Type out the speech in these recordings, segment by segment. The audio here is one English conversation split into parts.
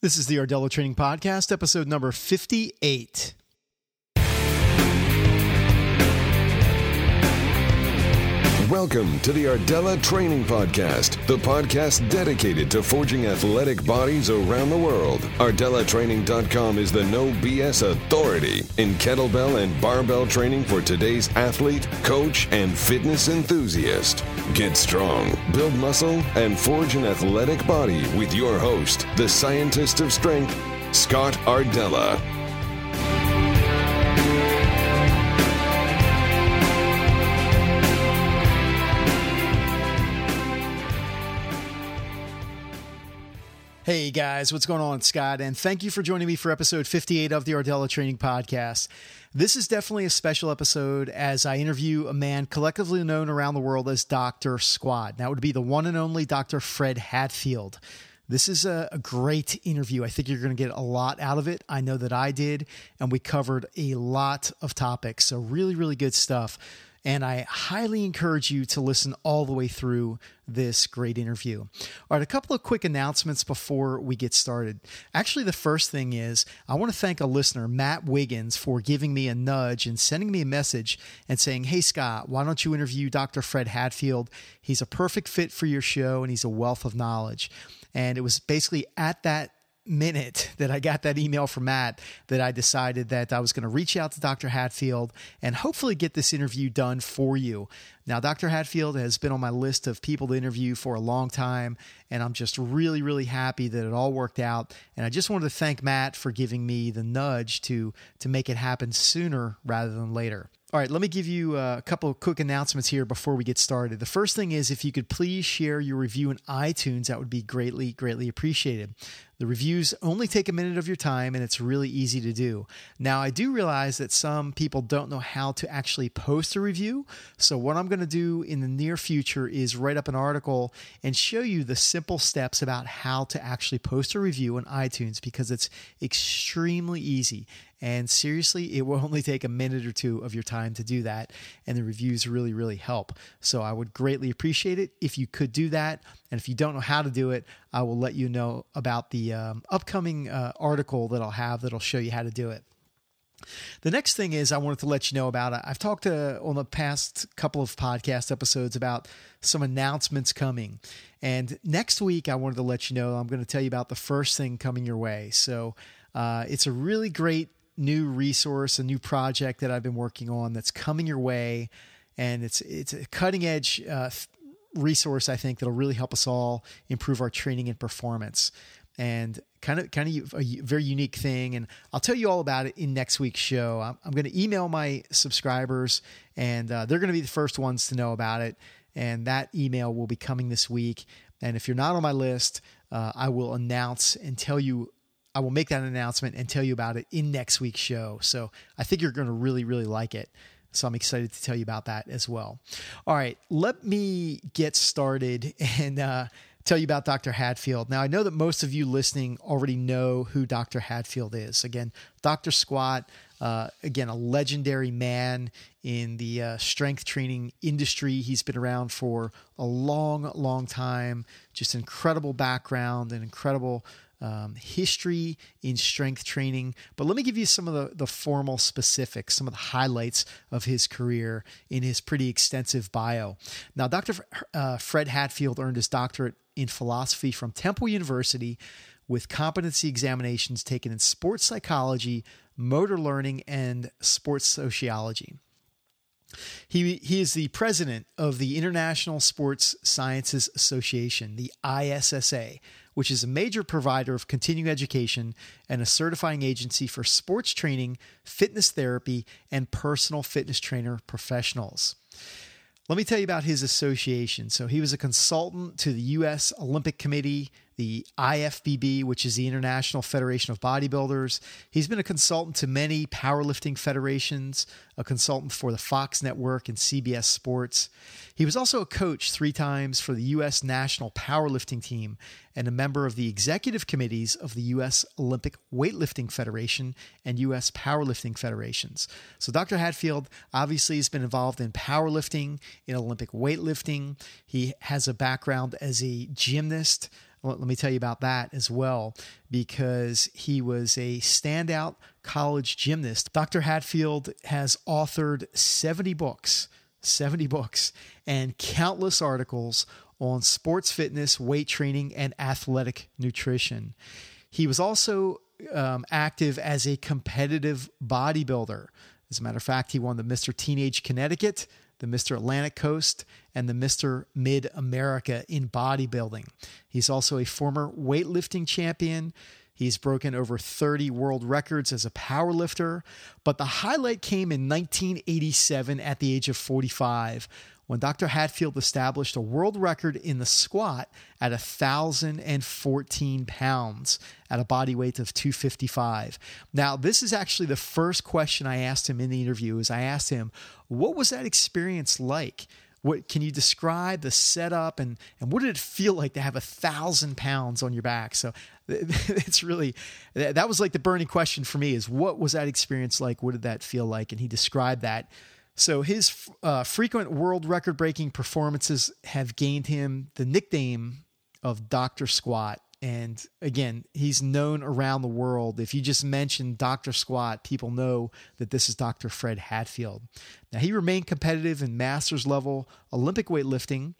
This is the Ardella Training Podcast, episode number 58. Welcome to the Ardella Training Podcast, the podcast dedicated to forging athletic bodies around the world. ArdellaTraining.com is the no BS authority in kettlebell and barbell training for today's athlete, coach, and fitness enthusiast. Get strong, build muscle, and forge an athletic body with your host, the scientist of strength, Scott Ardella. Hey guys, what's going on? Scott, and thank you for joining me for episode 58 of the Ardella Training Podcast. This is definitely a special episode as I interview a man collectively known around the world as Dr. Squat. That would be the one and only Dr. Fred Hatfield. This is a, a great interview. I think you're going to get a lot out of it. I know that I did, and we covered a lot of topics. So, really, really good stuff. And I highly encourage you to listen all the way through this great interview. All right, a couple of quick announcements before we get started. Actually, the first thing is I want to thank a listener, Matt Wiggins, for giving me a nudge and sending me a message and saying, Hey, Scott, why don't you interview Dr. Fred Hatfield? He's a perfect fit for your show and he's a wealth of knowledge. And it was basically at that minute that I got that email from Matt that I decided that I was going to reach out to Dr. Hatfield and hopefully get this interview done for you. Now, Dr. Hatfield has been on my list of people to interview for a long time, and I'm just really, really happy that it all worked out. And I just wanted to thank Matt for giving me the nudge to to make it happen sooner rather than later. All right, let me give you uh, a couple of quick announcements here before we get started. The first thing is if you could please share your review in iTunes, that would be greatly, greatly appreciated. The reviews only take a minute of your time and it's really easy to do. Now, I do realize that some people don't know how to actually post a review. So, what I'm going to do in the near future is write up an article and show you the simple steps about how to actually post a review on iTunes because it's extremely easy. And seriously, it will only take a minute or two of your time to do that. And the reviews really, really help. So I would greatly appreciate it if you could do that. And if you don't know how to do it, I will let you know about the um, upcoming uh, article that I'll have that'll show you how to do it. The next thing is I wanted to let you know about it. I've talked to, on the past couple of podcast episodes about some announcements coming. And next week, I wanted to let you know I'm going to tell you about the first thing coming your way. So uh, it's a really great new resource, a new project that I've been working on that's coming your way, and it's it's a cutting edge uh, resource I think that'll really help us all improve our training and performance. And kind of kind of a very unique thing, and I'll tell you all about it in next week's show. I'm, I'm going to email my subscribers, and uh, they're going to be the first ones to know about it. And that email will be coming this week. And if you're not on my list, uh, I will announce and tell you I will make that announcement and tell you about it in next week's show. So I think you're going to really, really like it. So I'm excited to tell you about that as well. All right, let me get started and uh, tell you about Dr. Hatfield. Now, I know that most of you listening already know who Dr. Hatfield is. Again, Dr. Squat, uh, again, a legendary man in the uh, strength training industry. He's been around for a long, long time. Just incredible background and incredible um, history in strength training. But let me give you some of the, the formal specifics, some of the highlights of his career in his pretty extensive bio. Now, Dr. Uh, Fred Hatfield earned his doctorate in philosophy from Temple University with competency examinations taken in sports psychology, motor learning, and sports sociology. He, he is the president of the International Sports Sciences Association, the ISSA, which is a major provider of continuing education and a certifying agency for sports training, fitness therapy, and personal fitness trainer professionals. Let me tell you about his association. So, he was a consultant to the U.S. Olympic Committee, the IFBB, which is the International Federation of Bodybuilders. He's been a consultant to many powerlifting federations, a consultant for the Fox Network and CBS Sports. He was also a coach three times for the U.S. national powerlifting team and a member of the executive committees of the U.S. Olympic Weightlifting Federation and U.S. Powerlifting Federations. So, Dr. Hatfield obviously has been involved in powerlifting, in Olympic weightlifting. He has a background as a gymnast let me tell you about that as well, because he was a standout college gymnast. Dr. Hatfield has authored 70 books, 70 books, and countless articles on sports fitness, weight training, and athletic nutrition. He was also um, active as a competitive bodybuilder. As a matter of fact, he won the Mr. Teenage Connecticut, the Mr. Atlantic Coast, and the Mr. Mid America in bodybuilding. He's also a former weightlifting champion. He's broken over 30 world records as a powerlifter, but the highlight came in 1987 at the age of 45 when Dr. Hatfield established a world record in the squat at 1,014 pounds at a body weight of 255. Now, this is actually the first question I asked him in the interview is I asked him, what was that experience like? What can you describe the setup and and what did it feel like to have a thousand pounds on your back? So it's really that was like the burning question for me is what was that experience like? What did that feel like? And he described that so his uh, frequent world record breaking performances have gained him the nickname of Dr. Squat. And again, he's known around the world. If you just mention Dr. Squat, people know that this is Dr. Fred Hatfield. Now, he remained competitive in masters level Olympic weightlifting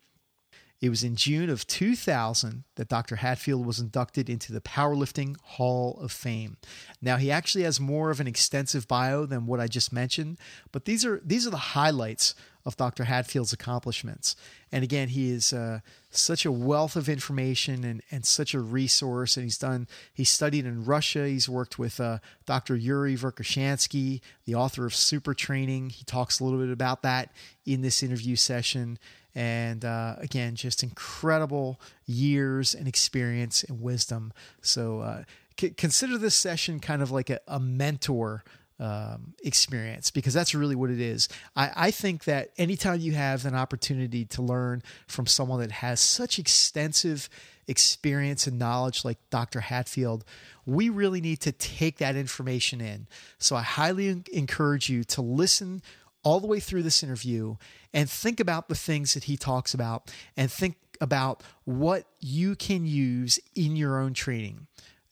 it was in June of 2000 that Dr. Hatfield was inducted into the Powerlifting Hall of Fame. Now he actually has more of an extensive bio than what I just mentioned, but these are these are the highlights of Dr. Hatfield's accomplishments. And again, he is uh, such a wealth of information and, and such a resource. And he's done he's studied in Russia. He's worked with uh, Dr. Yuri Verkhoshansky, the author of Super Training. He talks a little bit about that in this interview session. And uh, again, just incredible years and experience and wisdom. So uh, c- consider this session kind of like a, a mentor um, experience because that's really what it is. I, I, think that anytime you have an opportunity to learn from someone that has such extensive experience and knowledge like Dr. Hatfield, we really need to take that information in. So I highly encourage you to listen all the way through this interview and think about the things that he talks about and think about what you can use in your own training.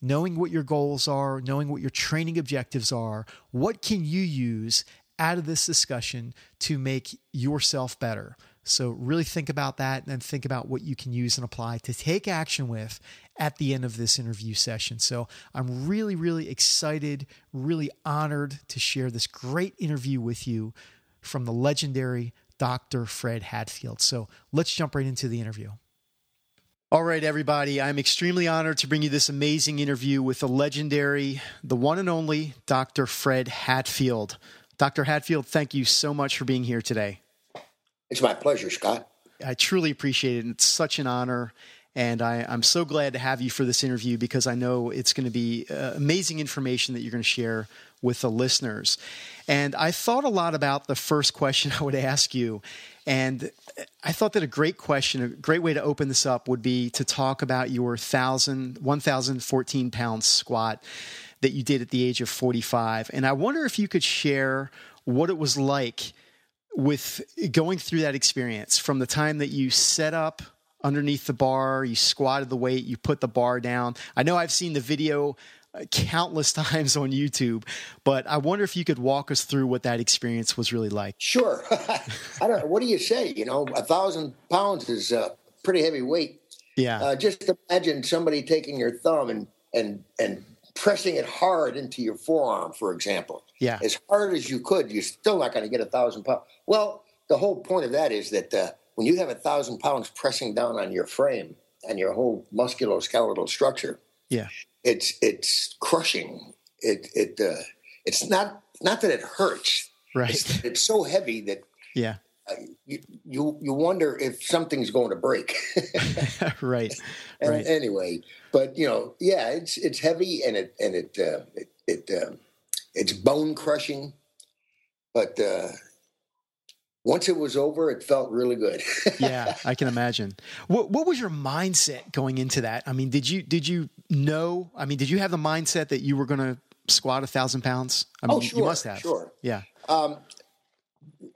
Knowing what your goals are, knowing what your training objectives are, what can you use out of this discussion to make yourself better? So, really think about that and then think about what you can use and apply to take action with at the end of this interview session. So, I'm really, really excited, really honored to share this great interview with you from the legendary Dr. Fred Hatfield. So let's jump right into the interview. All right, everybody. I'm extremely honored to bring you this amazing interview with the legendary, the one and only Dr. Fred Hatfield. Dr. Hatfield, thank you so much for being here today. It's my pleasure, Scott. I truly appreciate it. It's such an honor. And I, am so glad to have you for this interview because I know it's going to be uh, amazing information that you're going to share with the listeners. And I thought a lot about the first question I would ask you. And uh, I thought that a great question, a great way to open this up would be to talk about your 1,000, 1,014 pound squat that you did at the age of 45. And I wonder if you could share what it was like with going through that experience from the time that you set up underneath the bar, you squatted the weight, you put the bar down. I know I've seen the video countless times on YouTube. But I wonder if you could walk us through what that experience was really like. Sure. I don't. What do you say? You know, a thousand pounds is a pretty heavy weight. Yeah. Uh, just imagine somebody taking your thumb and and and pressing it hard into your forearm, for example. Yeah. As hard as you could, you're still not going to get a thousand pounds. Well, the whole point of that is that uh, when you have a thousand pounds pressing down on your frame and your whole musculoskeletal structure, yeah, it's it's crushing. It it uh, it's not not that it hurts. Right. It's, it's so heavy that yeah. Uh, you, you you wonder if something's going to break. right. And right. Anyway, but you know, yeah, it's it's heavy and it and it uh, it, it uh, it's bone crushing, but uh, once it was over, it felt really good. yeah, I can imagine. What what was your mindset going into that? I mean, did you did you know? I mean, did you have the mindset that you were going to squat a thousand pounds? I mean, oh, sure, you must have. Sure. Yeah. Um,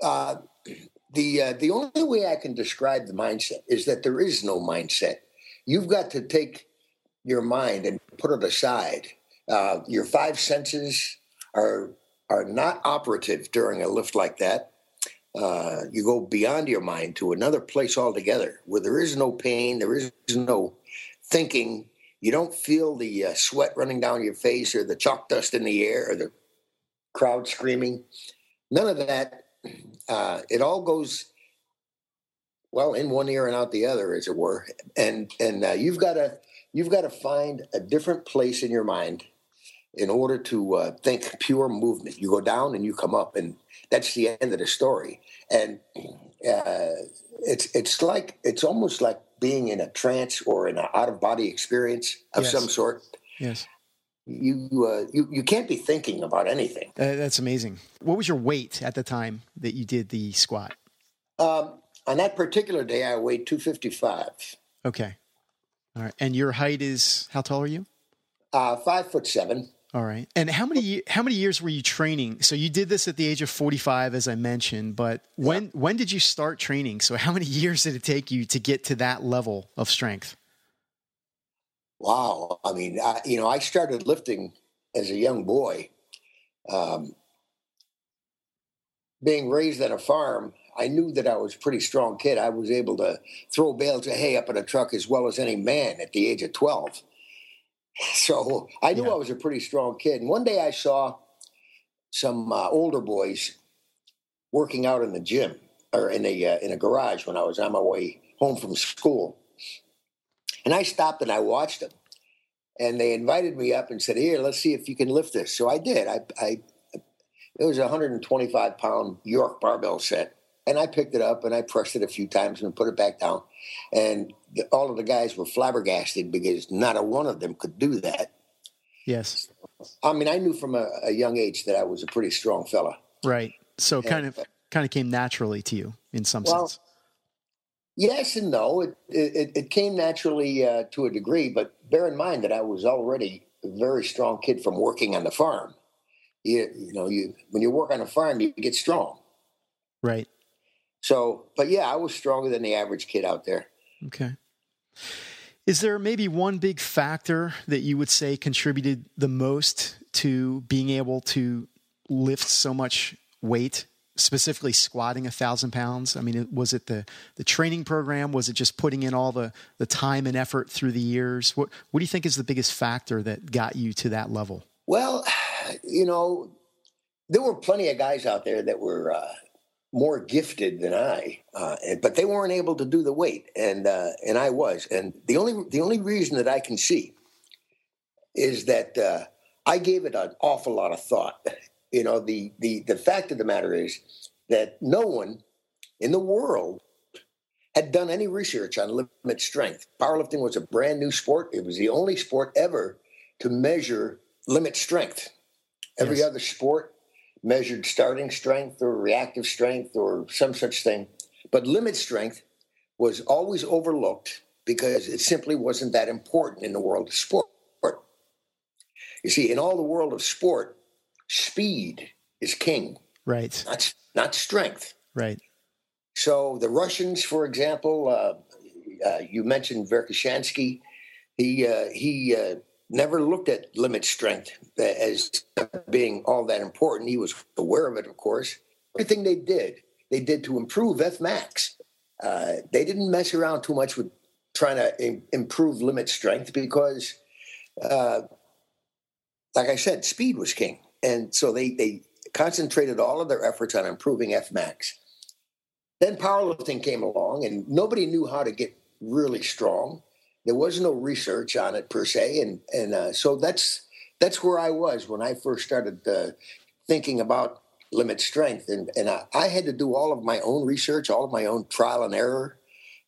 uh, the uh, the only way I can describe the mindset is that there is no mindset. you've got to take your mind and put it aside. Uh, your five senses are are not operative during a lift like that. Uh, you go beyond your mind to another place altogether where there is no pain, there is no thinking. You don't feel the uh, sweat running down your face or the chalk dust in the air or the crowd screaming. None of that. Uh, it all goes well in one ear and out the other, as it were. And and uh, you've got to you've got to find a different place in your mind in order to uh, think pure movement. You go down and you come up, and that's the end of the story. And uh, it's it's like it's almost like being in a trance or in an out of body experience of Yes. some sort. Yes. You uh, you you can't be thinking about anything. Uh, that's amazing. What was your weight at the time that you did the squat? Um, on that particular day, I weighed two fifty five, Okay. All right. And your height is how tall are you? uh, five foot seven. All right. And how many how many years were you training? So you did this at the age of 45 as I mentioned, but when when did you start training? So how many years did it take you to get to that level of strength? Wow. I mean, I, you know, I started lifting as a young boy. Um, being raised on a farm, I knew that I was a pretty strong kid. I was able to throw bales of hay up in a truck as well as any man at the age of 12. So I knew Yeah. I was a pretty strong kid. And one day I saw some uh, older boys working out in the gym or in a uh, in a garage when I was on my way home from school. And I stopped and I watched them. And they invited me up and said, "Here, let's see if you can lift this." So I did. I, I it was a 125 pound York barbell set, and I picked it up and I pressed it a few times and put it back down. And the, all of the guys were flabbergasted because not a one of them could do that. Yes. I mean, I knew from a, a young age that I was a pretty strong fella. Right. So kind of kind of came naturally to you in some Well, sense. Yes and no. It it, it came naturally uh, to a degree, but bear in mind that I was already a very strong kid from working on the farm. You, you know, you when you work on a farm, you get strong. Right. So, but yeah, I was stronger than the average kid out there. Okay. Is there maybe one big factor that you would say contributed the most to being able to lift so much weight, specifically squatting a thousand pounds? I mean, was it the, the training program? Was it just putting in all the, the time and effort through the years? What, what do you think is the biggest factor that got you to that level? Well, you know, there were plenty of guys out there that were uh, more gifted than I, uh, and, but they weren't able to do the weight, and uh, and I was. And the only the only reason that I can see is that uh, I gave it an awful lot of thought. You know, the the the fact of the matter is that no one in the world had done any research on limit strength. Powerlifting was a brand new sport. It was the only sport ever to measure limit strength. Every Yes. other sport measured starting strength or reactive strength or some such thing. But limit strength was always overlooked because it simply wasn't that important in the world of sport. You see, in all the world of sport, speed is king, Right. not, not strength. Right. So the Russians, for example, uh, uh, you mentioned Verkhoshansky. He uh, he uh, never looked at limit strength as being all that important. He was aware of it, of course. Everything they did, they did to improve F max. Uh, they didn't mess around too much with trying to im- improve limit strength because, uh, like I said, speed was king, and so they they concentrated all of their efforts on improving F max. Then powerlifting came along, and nobody knew how to get really strong. There was no research on it per se, and and uh, so that's that's where I was when I first started uh, thinking about limit strength, and and I, I had to do all of my own research, all of my own trial and error,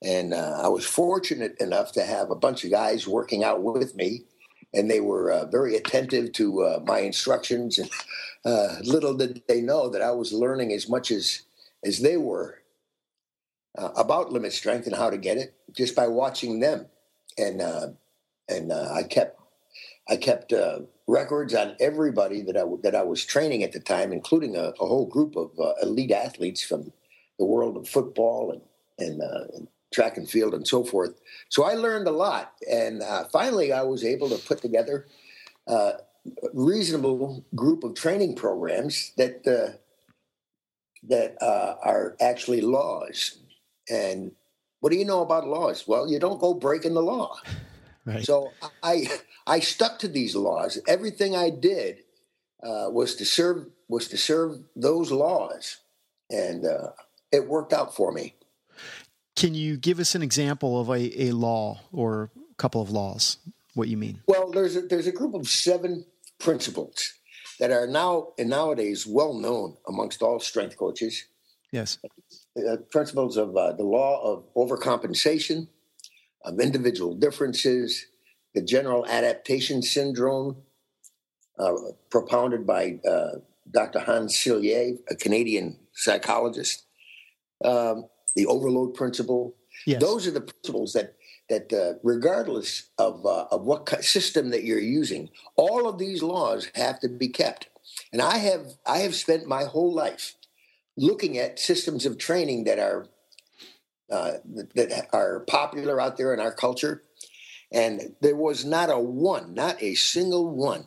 and uh, I was fortunate enough to have a bunch of guys working out with me, and they were uh, very attentive to uh, my instructions, and uh, little did they know that I was learning as much as as they were about limit strength and how to get it just by watching them. And uh, and uh, I kept I kept uh, records on everybody that I that I was training at the time, including a, a whole group of uh, elite athletes from the world of football and and, uh, and track and field and so forth. So I learned a lot, and uh, finally I was able to put together a reasonable group of training programs that that are actually laws. And what do you know about laws? Well, you don't go breaking the law. Right. So I I stuck to these laws. Everything I did uh, was to serve was to serve those laws, and uh, it worked out for me. Can you give us an example of a, a law or a couple of laws? What you mean? Well, there's a, there's a group of seven principles that are now and nowadays well known amongst all strength coaches. Yes. Uh, principles of uh, the law of overcompensation, of individual differences, the general adaptation syndrome, uh, propounded by uh, Dr. Hans Selye, a Canadian psychologist, um, the overload principle. Yes. Those are the principles that that uh, regardless of uh, of what system that you're using, all of these laws have to be kept. And I have I have spent my whole life looking at systems of training that are uh, that are popular out there in our culture, and there was not a one, not a single one,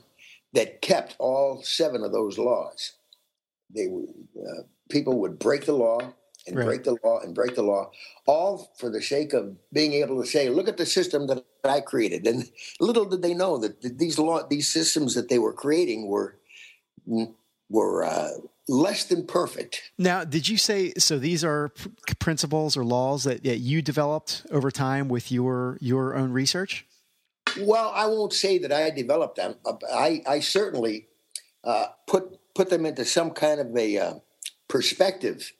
that kept all seven of those laws. They uh, people would break the law and right. break the law and break the law, all for the sake of being able to say, "Look at the system that I created." And little did they know that these law, these systems that they were creating were were uh, less than perfect. Now, did you say so? These are p- principles or laws that, that you developed over time with your your own research. Well, I won't say that I developed them. I, I certainly uh, put put them into some kind of a uh, perspective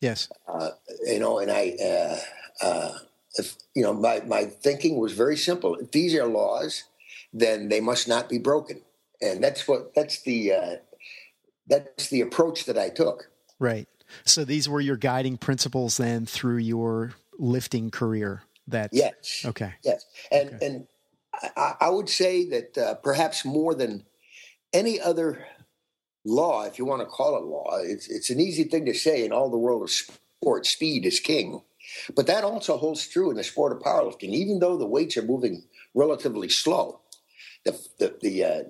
Yes. Uh, you know, and I, uh, uh, if, you know, my, my thinking was very simple. If these are laws, then they must not be broken. And that's what, that's the, uh, that's the approach that I took. Right. So these were your guiding principles then through your lifting career. That yes. Okay. Yes. And, okay. and I, I, would say that uh, perhaps more than any other law, if you want to call it law, it's, it's an easy thing to say in all the world of sport. Speed is king. But that also holds true in the sport of powerlifting. Even though the weights are moving relatively slow, the, the, the, uh,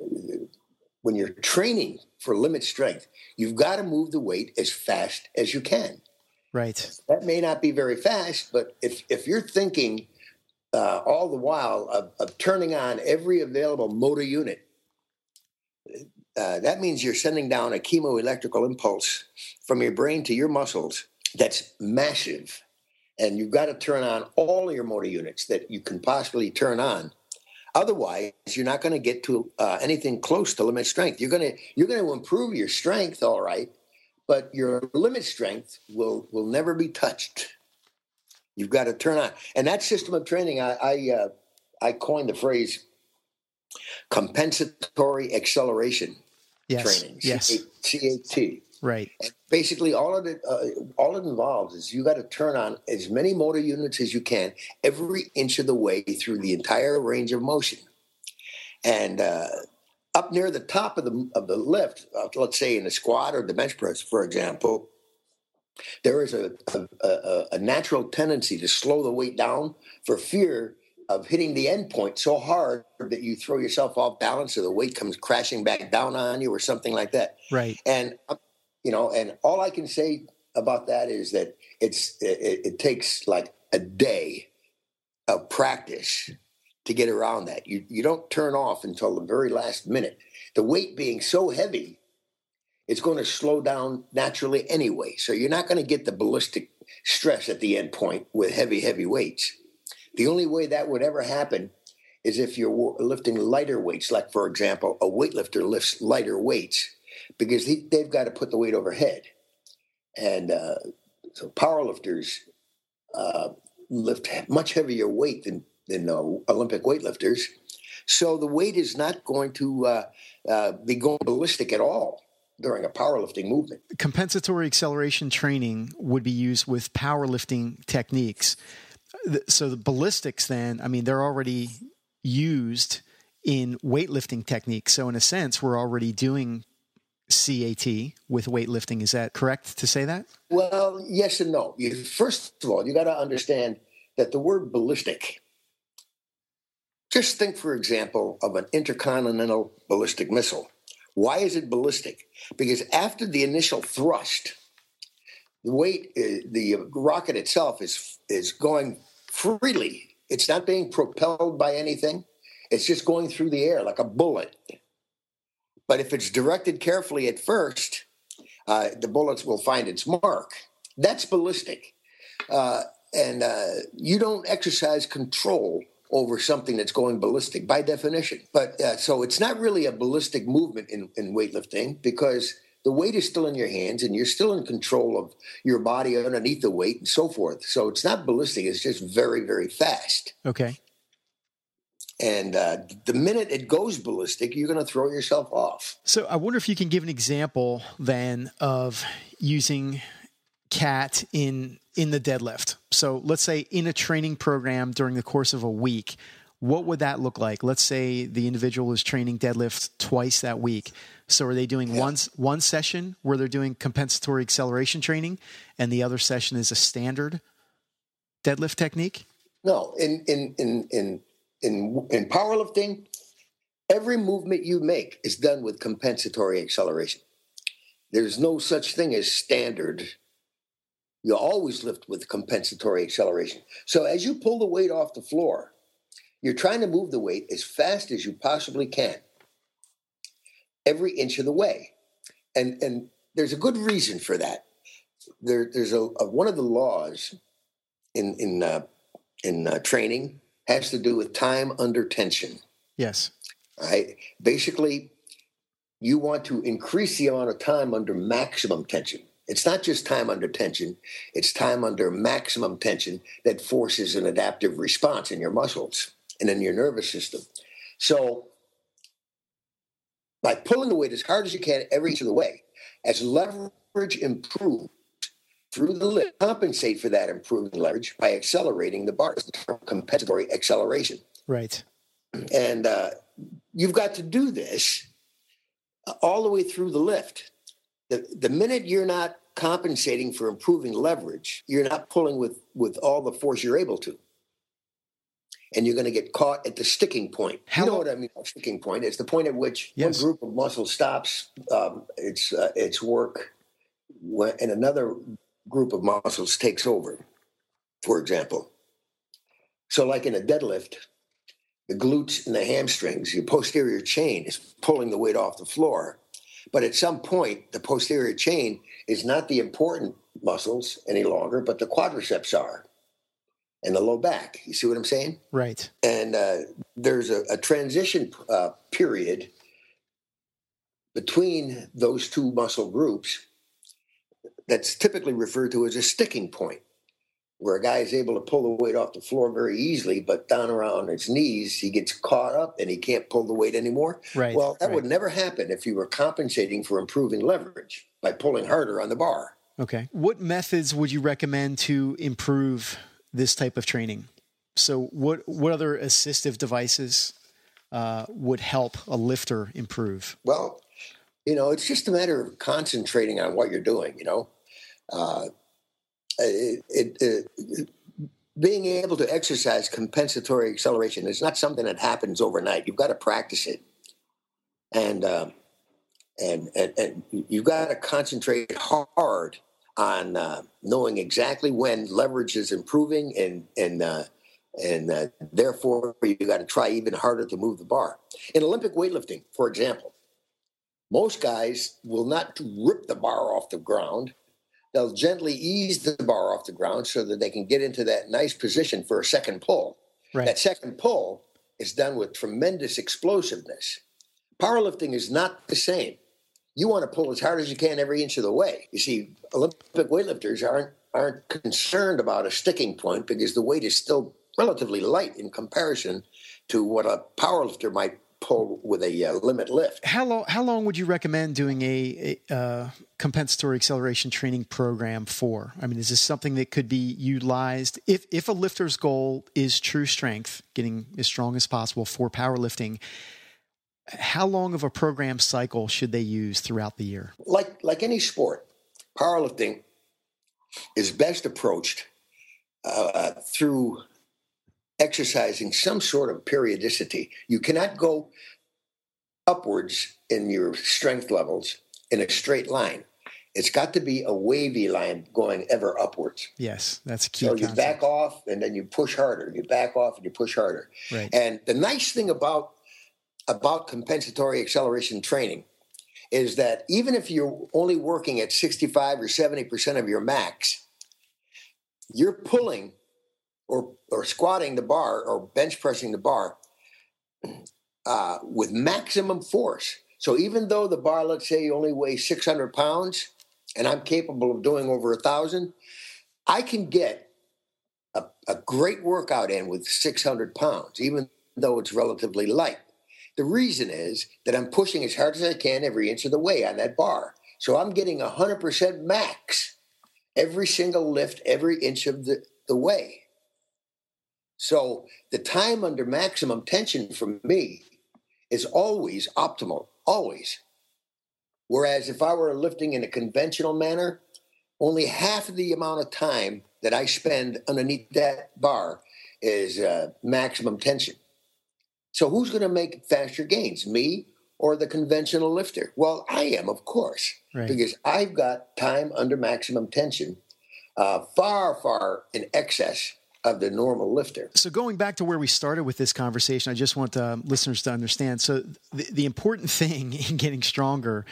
when you're training for limit strength, you've got to move the weight as fast as you can. Right. That may not be very fast, but if, if you're thinking uh, all the while of, of turning on every available motor unit uh, that means you're sending down a chemoelectrical impulse from your brain to your muscles that's massive. And you've got to turn on all your motor units that you can possibly turn on. Otherwise, you're not going to get to uh, anything close to limit strength. You're going to you're going to improve your strength, all right, but your limit strength will will never be touched. You've got to turn on, and that system of training, I I, uh, I coined the phrase compensatory acceleration yes. training. Yes. CAT. Right. And basically, all of it, uh, all it involves is you got to turn on as many motor units as you can every inch of the way through the entire range of motion. And uh, up near the top of the of the lift, uh, let's say in the squat or the bench press, for example, there is a, a, a, a natural tendency to slow the weight down for fear of hitting the end point so hard that you throw yourself off balance or the weight comes crashing back down on you or something like that. Right. And you know, and all I can say about that is that it's it, it takes like a day of practice to get around that. You you don't turn off until the very last minute. The weight being so heavy, it's going to slow down naturally anyway. So you're not going to get the ballistic stress at the end point with heavy, heavy weights. The only way that would ever happen is if you're lifting lighter weights, like, for example, a weightlifter lifts lighter weights because he, they've got to put the weight overhead. And uh, so powerlifters uh, lift much heavier weight than, than uh, Olympic weightlifters. So the weight is not going to uh, uh, be going ballistic at all during a powerlifting movement. Compensatory acceleration training would be used with powerlifting techniques so the ballistics then i mean they're already used in weightlifting techniques so in a sense we're already doing cat with weightlifting is that correct to say that well yes and no first of all you got to understand that the word ballistic, just think, for example, of an intercontinental ballistic missile. Why is it ballistic? Because after the initial thrust, the weight, uh, the rocket itself is is going freely. It's not being propelled by anything. It's just going through the air like a bullet. But if it's directed carefully at first, uh, the bullets will find its mark. That's ballistic. Uh, and uh, you don't exercise control over something that's going ballistic by definition. But uh, so it's not really a ballistic movement in, in weightlifting because the weight is still in your hands and you're still in control of your body underneath the weight and so forth. So it's not ballistic, it's just very, very fast. Okay. And uh, the minute it goes ballistic, you're going to throw yourself off. So I wonder if you can give an example then of using CAT in in the deadlift. So let's say in a training program during the course of a week, what would that look like? Let's say the individual is training deadlift twice that week. So are they doing yeah. one one session where they're doing compensatory acceleration training, and the other session is a standard deadlift technique? No, in in in in in in powerlifting, every movement you make is done with compensatory acceleration. There's no such thing as standard you always lift with compensatory acceleration. So as you pull the weight off the floor, you're trying to move the weight as fast as you possibly can, every inch of the way. And, and there's a good reason for that. There, there's a, a one of the laws in in uh, in uh, training has to do with time under tension. Yes. Right. Basically, you want to increase the amount of time under maximum tension. It's not just time under tension, it's time under maximum tension that forces an adaptive response in your muscles and in your nervous system. So, by pulling the weight as hard as you can every inch of the way, as leverage improves through the lift, compensate for that improved leverage by accelerating the bars, the compensatory acceleration. Right. And uh, you've got to do this all the way through the lift. The, the minute you're not compensating for improving leverage, you're not pulling with, with all the force you're able to. And you're going to get caught at the sticking point. How you know what I mean? Sticking point. It's the point at which yes. one group of muscle stops um, its uh, its work, and another group of muscles takes over. For example, so like in a deadlift, the glutes and the hamstrings, your posterior chain is pulling the weight off the floor. But at some point, the posterior chain is not the important muscles any longer, but the quadriceps are and the low back. You see what I'm saying? Right. And uh, there's a, a transition uh, period between those two muscle groups that's typically referred to as a sticking point where a guy is able to pull the weight off the floor very easily, but down around his knees, he gets caught up and he can't pull the weight anymore. Right. Well, that right. would never happen if you were compensating for improving leverage by pulling harder on the bar. Okay. What methods would you recommend to improve this type of training? So, what what other assistive devices uh, would help a lifter improve? Well, you know, it's just a matter of concentrating on what you're doing. You know, uh, it, it, being able to exercise compensatory acceleration is not something that happens overnight. You've got to practice it, and um, and, and, and you've got to concentrate hard on uh, knowing exactly when leverage is improving, and and uh, and uh, therefore you got to try even harder to move the bar. In Olympic weightlifting, for example, most guys will not rip the bar off the ground they'll gently ease the bar off the ground so that they can get into that nice position for a second pull. Right. That second pull is done with tremendous explosiveness. Powerlifting is not the same. You want to pull as hard as you can every inch of the way. You see, Olympic weightlifters aren't aren't concerned about a sticking point because the weight is still relatively light in comparison to what a powerlifter might pull with a uh, limit lift. How long? How long would you recommend doing a, a uh, compensatory acceleration training program for? I mean, is this something that could be utilized if if a lifter's goal is true strength, getting as strong as possible for powerlifting? How long of a program cycle should they use throughout the year? Like like any sport, powerlifting is best approached uh, through exercising some sort of periodicity. You cannot go upwards in your strength levels in a straight line. It's got to be a wavy line going ever upwards. Yes, that's key. So you back off and then you push harder. You back off and you push harder. Right. And the nice thing about about compensatory acceleration training is that even if you're only working at 65 or 70% of your max, you're pulling or, or squatting the bar or bench pressing the bar uh, with maximum force. So even though the bar, let's say, only weighs 600 pounds, and I'm capable of doing over a thousand, I can get a, a great workout in with 600 pounds, even though it's relatively light. The reason is that I'm pushing as hard as I can every inch of the way on that bar. So I'm getting 100% max every single lift, every inch of the, the way. So the time under maximum tension for me is always optimal, always. Whereas if I were lifting in a conventional manner, only half of the amount of time that I spend underneath that bar is uh, maximum tension. So who's going to make faster gains, me or the conventional lifter? Well, I am, of course, right. because I've got time under maximum tension, uh, far, far in excess of the normal lifter. So going back to where we started with this conversation, I just want uh, listeners to understand. So the, the important thing in getting stronger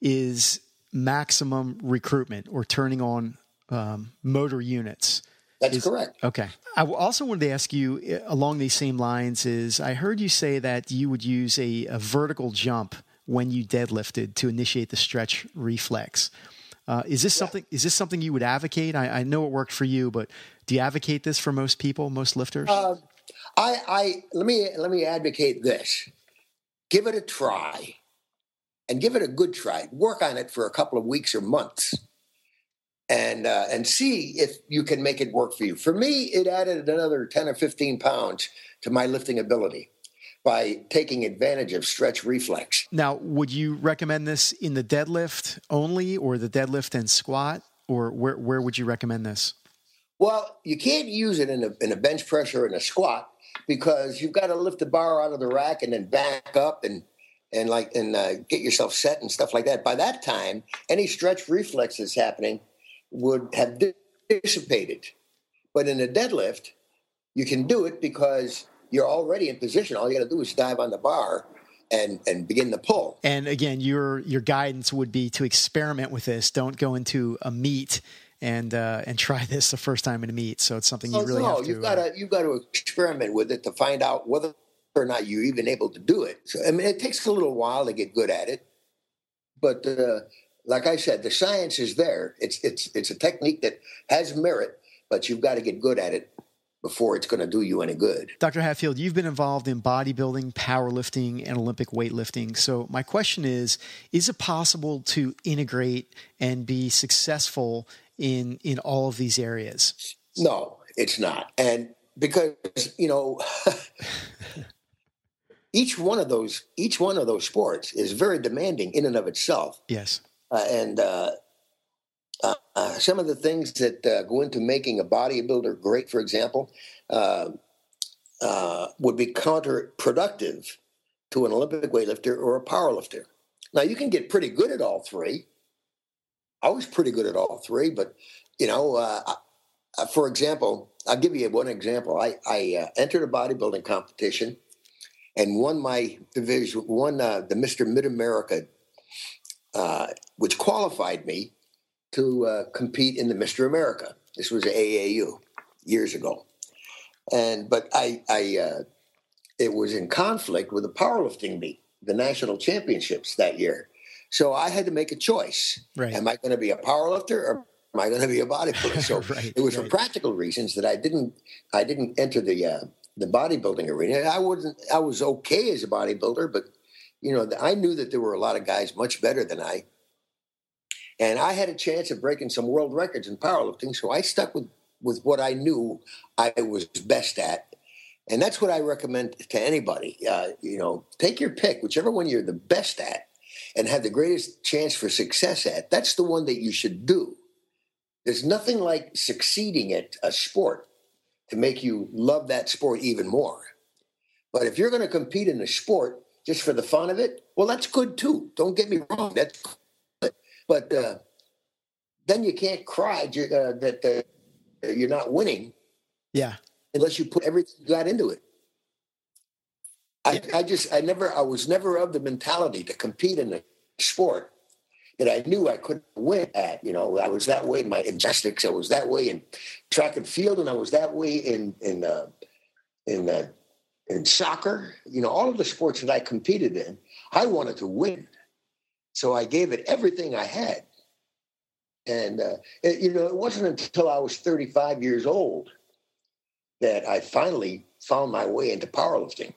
is maximum recruitment or turning on um, motor units. That's is, correct. Okay. I also wanted to ask you eh, along these same lines is I heard you say that you would use a, a vertical jump when you deadlifted to initiate the stretch reflex. Uh, is this yeah. something? Is this something you would advocate? I, I, know it worked for you, but do you advocate this for most people, most lifters? Uh, I, I let me let me advocate this. Give it a try, and give it a good try. Work on it for a couple of weeks or months, and uh, and see if you can make it work for you. For me, it added another ten or fifteen pounds to my lifting ability by taking advantage of stretch reflex. Now, would you recommend this in the deadlift only, or the deadlift and squat, or where where would you recommend this? Well, you can't use it in a in a bench press or in a squat because you've got to lift the bar out of the rack and then back up and and like and uh, get yourself set and stuff like that. By that time, any stretch reflexes happening would have dissipated. But in a deadlift, you can do it because you're already in position. All you got to do is dive on the bar and and begin the pull. And again, your your guidance would be to experiment with this. Don't go into a meet and uh, and try this the first time in a meet. So it's something you oh, really no, have to. You've got to uh, you've got to experiment with it to find out whether or not you're even able to do it. So I mean, it takes a little while to get good at it, but uh, like I said, the science is there. It's it's it's a technique that has merit, but you've got to get good at it before it's going to do you any good. Dr. Hatfield, you've been involved in bodybuilding, powerlifting, and Olympic weightlifting. So my question is: Is it possible to integrate and be successful in in all of these areas? No, it's not, and because you know. each one of those each one of those sports is very demanding in and of itself. Yes. Uh, and uh, uh, uh, some of the things that uh, go into making a bodybuilder great, for example, uh, would be counterproductive to an Olympic weightlifter or a powerlifter. Now, you can get pretty good at all three. I was pretty good at all three, but you know, for example, I'll give you one example. I, I entered a bodybuilding competition and won my division, won the Mr. Mid America uh, which qualified me to uh, compete in the Mr. America. This was AAU years ago, and but I, I uh, it was in conflict with the powerlifting meet, the national championships that year. So I had to make a choice. Right. Am I going to be a powerlifter or am I going to be a bodybuilder? So right, it was right. for practical reasons that I didn't I didn't enter the uh, the bodybuilding arena. I wasn't I was okay as a bodybuilder, but you know, I knew that there were a lot of guys much better than I. And I had a chance of breaking some world records in powerlifting, so I stuck with, with what I knew I was best at. And that's what I recommend to anybody. Uh, you know, take your pick, whichever one you're the best at and have the greatest chance for success at. That's the one that you should do. There's nothing like succeeding at a sport to make you love that sport even more. But if you're going to compete in a sport just for the fun of it, well, that's good too. Don't get me wrong. That's. But uh, then you can't cry uh, that uh, you're not winning. Yeah. Unless you put everything you got into it. I, I just, I never, I was never of the mentality to compete in a sport that I knew I couldn't win at. You know, I was that way in my gymnastics. I was that way in track and field, and I was that way in in uh, in uh, in soccer. You know, all of the sports that I competed in, I wanted to win, so I gave it everything I had. And uh, it, you know, it wasn't until I was 35 years old that I finally found my way into powerlifting.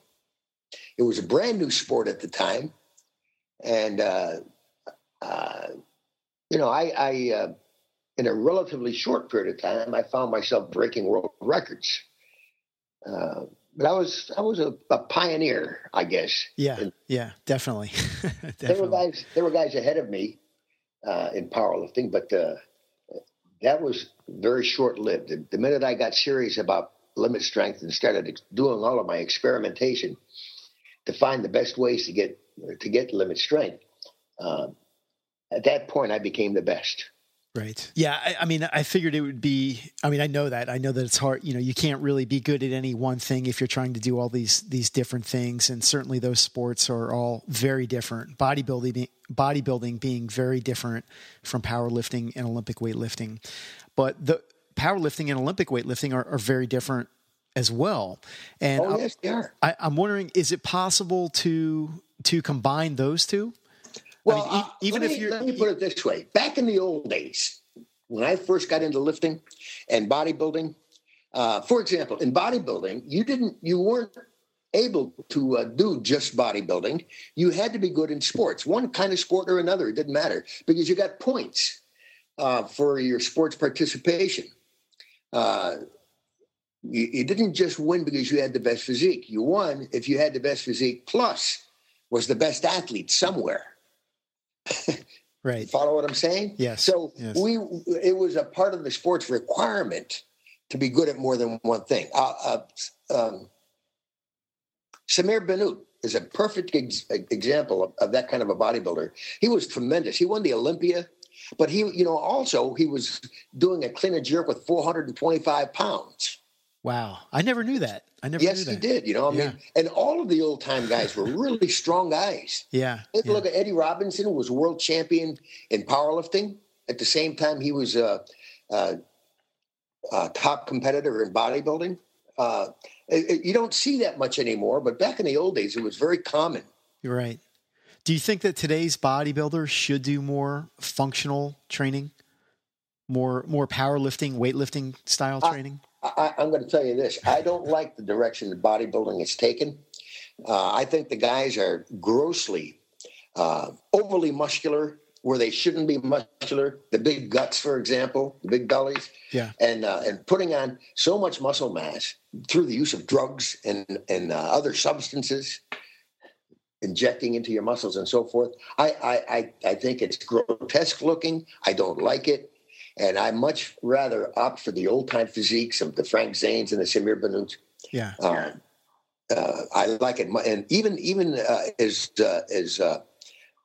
It was a brand new sport at the time, and uh, uh, you know, I, I uh, in a relatively short period of time, I found myself breaking world records. But I was I was a, a, pioneer, I guess. Yeah, and yeah, definitely. definitely. There were guys there were guys ahead of me uh, in powerlifting, but uh, that was very short lived. The, the, minute I got serious about limit strength and started doing all of my experimentation to find the best ways to get to get limit strength, uh, at that point I became the best. Right. Yeah. I, I, mean, I figured it would be. I mean, I know that. I know that it's hard. You know, you can't really be good at any one thing if you're trying to do all these these different things. And certainly, those sports are all very different. Bodybuilding, bodybuilding being very different from powerlifting and Olympic weightlifting. But the powerlifting and Olympic weightlifting are, are very different as well. And oh, yes, they are. I, I'm wondering, is it possible to to combine those two? Well, I mean, uh, even if you let me put it this way: back in the old days, when I first got into lifting and bodybuilding, uh, for example, in bodybuilding, you didn't, you weren't able to uh, do just bodybuilding. You had to be good in sports, one kind of sport or another. It didn't matter because you got points uh, for your sports participation. Uh, you, you, didn't just win because you had the best physique. You won if you had the best physique plus was the best athlete somewhere. Right. Follow what I'm saying? Yes. So yes. we it was a part of the sports requirement to be good at more than one thing. Uh, uh, um, Samir Bannout is a perfect ex- example of, of, that kind of a bodybuilder. He was tremendous. He won the Olympia, but he, you know, also he was doing a clean and jerk with 425 pounds. Wow, I never knew that. I never. Yes, he did. You know, I yeah. mean, and all of the old time guys were really strong guys. Yeah. Yeah. look at Eddie Robinson, was world champion in powerlifting. At the same time, he was a, a, a top competitor in bodybuilding. Uh, it, you don't see that much anymore, but back in the old days, it was very common. You're right. Do you think that today's bodybuilders should do more functional training, more more powerlifting, weightlifting style training? I, am going to tell you this. I don't like the direction that bodybuilding has taken. Uh, I think the guys are grossly uh, overly muscular where they shouldn't be muscular. The big guts, for example, the big bellies, yeah, and uh, and putting on so much muscle mass through the use of drugs and and uh, other substances, injecting into your muscles and so forth. I I I, I think it's grotesque looking. I don't like it. And I much rather opt for the old time physiques of the Frank Zanes and the Samir Bannouts. Yeah. Um, uh, I like it, and even even uh, as uh, as uh,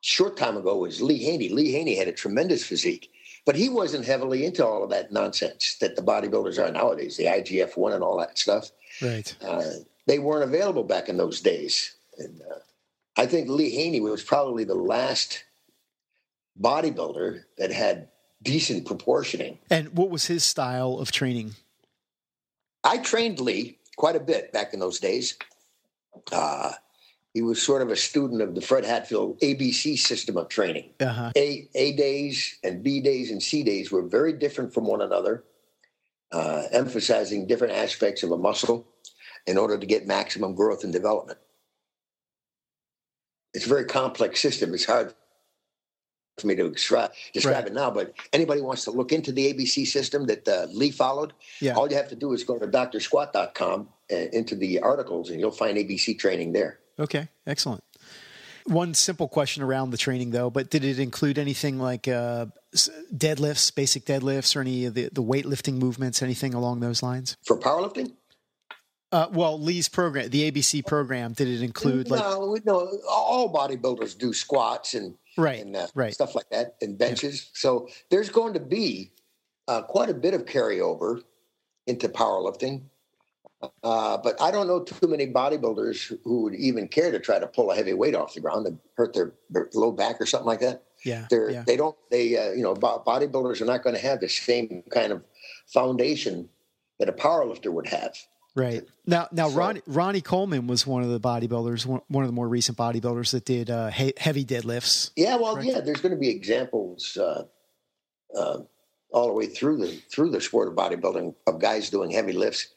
short time ago was Lee Haney. Lee Haney had a tremendous physique, but he wasn't heavily into all of that nonsense that the bodybuilders are nowadays, the IGF one and all that stuff. Right. Uh, they weren't available back in those days, and uh, I think Lee Haney was probably the last bodybuilder that had decent proportioning. And what was his style of training? I trained Lee quite a bit back in those days. Uh, he was sort of a student of the Fred Hatfield ABC system of training. Uh-huh. A, a days and B days and C days were very different from one another, uh, emphasizing different aspects of a muscle in order to get maximum growth and development. It's a very complex system. It's hard for me to describe, describe right. it now, but anybody wants to look into the ABC system that uh, Lee followed, yeah. all you have to do is go to drsquat.com and into the articles and you'll find ABC training there. Okay, excellent. One simple question around the training, though, but did it include anything like uh, deadlifts, basic deadlifts, or any of the, the weightlifting movements, anything along those lines? For powerlifting? Uh, well, Lee's program, the ABC program, did it include like no, no? All bodybuilders do squats and right, and uh, right. stuff like that and benches. Yeah. So there's going to be uh, quite a bit of carryover into powerlifting. Uh, but I don't know too many bodybuilders who would even care to try to pull a heavy weight off the ground and hurt their, their low back or something like that. Yeah, They're, yeah. they don't. They uh, you know bodybuilders are not going to have the same kind of foundation that a powerlifter would have. Right now, now so, Ronnie, Ronnie Coleman was one of the bodybuilders, one, one of the more recent bodybuilders that did uh, he, heavy deadlifts. Yeah, well, correct? yeah. There's going to be examples uh, uh, all the way through the through the sport of bodybuilding of guys doing heavy lifts,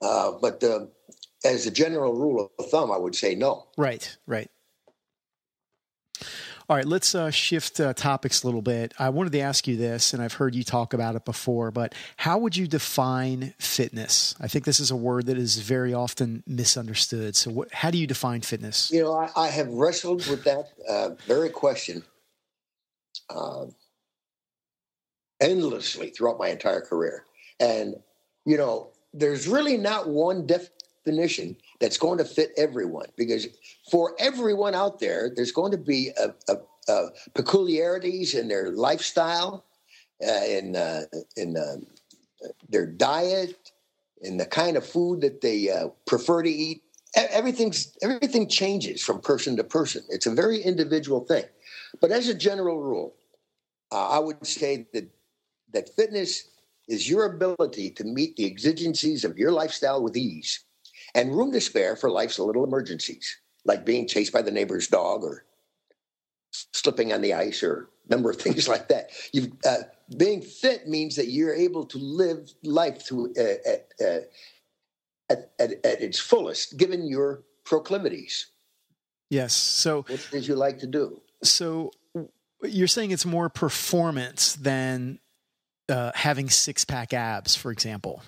uh, but uh, as a general rule of thumb, I would say no. Right, right. All right, let's uh, shift uh, topics a little bit. I wanted to ask you this, and I've heard you talk about it before, but how would you define fitness? I think this is a word that is very often misunderstood. So, how do you define fitness? You know, I, I have wrestled with that uh, very question uh, endlessly throughout my entire career. And, you know, there's really not one definition that's going to fit everyone because for everyone out there, there's going to be a, a, a peculiarities in their lifestyle, uh, in uh, in uh, their diet, in the kind of food that they uh, prefer to eat. Everything's everything changes from person to person. It's a very individual thing, but as a general rule, I would say that that fitness is your ability to meet the exigencies of your lifestyle with ease and room to spare for life's little emergencies, like being chased by the neighbor's dog or slipping on the ice or a number of things like that. you uh, being fit means that you're able to live life to, uh, at, uh, at, at, at, its fullest, given your proclivities. Yes. So, what did you like to do? So, you're saying it's more performance than uh, having six pack abs, for example.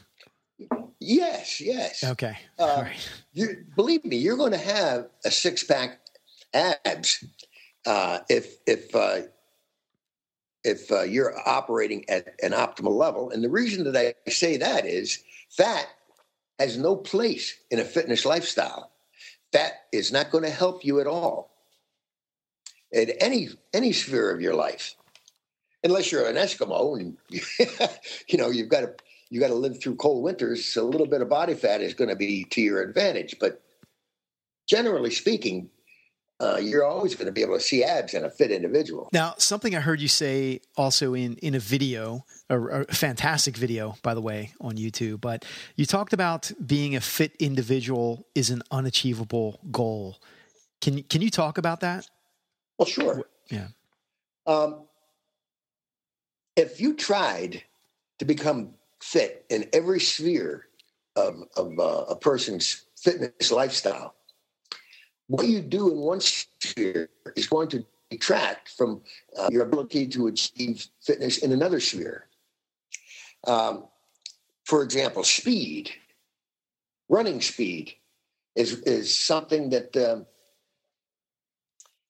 Yes, yes. Okay. Uh, All right. You, believe me, you're going to have a six pack abs uh, if if uh, if uh, you're operating at an optimal level. And the reason that I say that is fat has no place in a fitness lifestyle. Fat is not going to help you at all in any any sphere of your life, unless you're an Eskimo and you know you've got to you got to live through cold winters. So a little bit of body fat is going to be to your advantage. But generally speaking, uh, you're always going to be able to see abs in a fit individual. Now, something I heard you say also in in a video, a, a, fantastic video, by the way, on YouTube. But you talked about being a fit individual is an unachievable goal. Can can you talk about that? Well, sure. Yeah. Um, if you tried to become fit in every sphere of, of uh, a person's fitness lifestyle. What you do in one sphere is going to detract from uh, your ability to achieve fitness in another sphere. Um, for example, speed, running speed, is is something that um,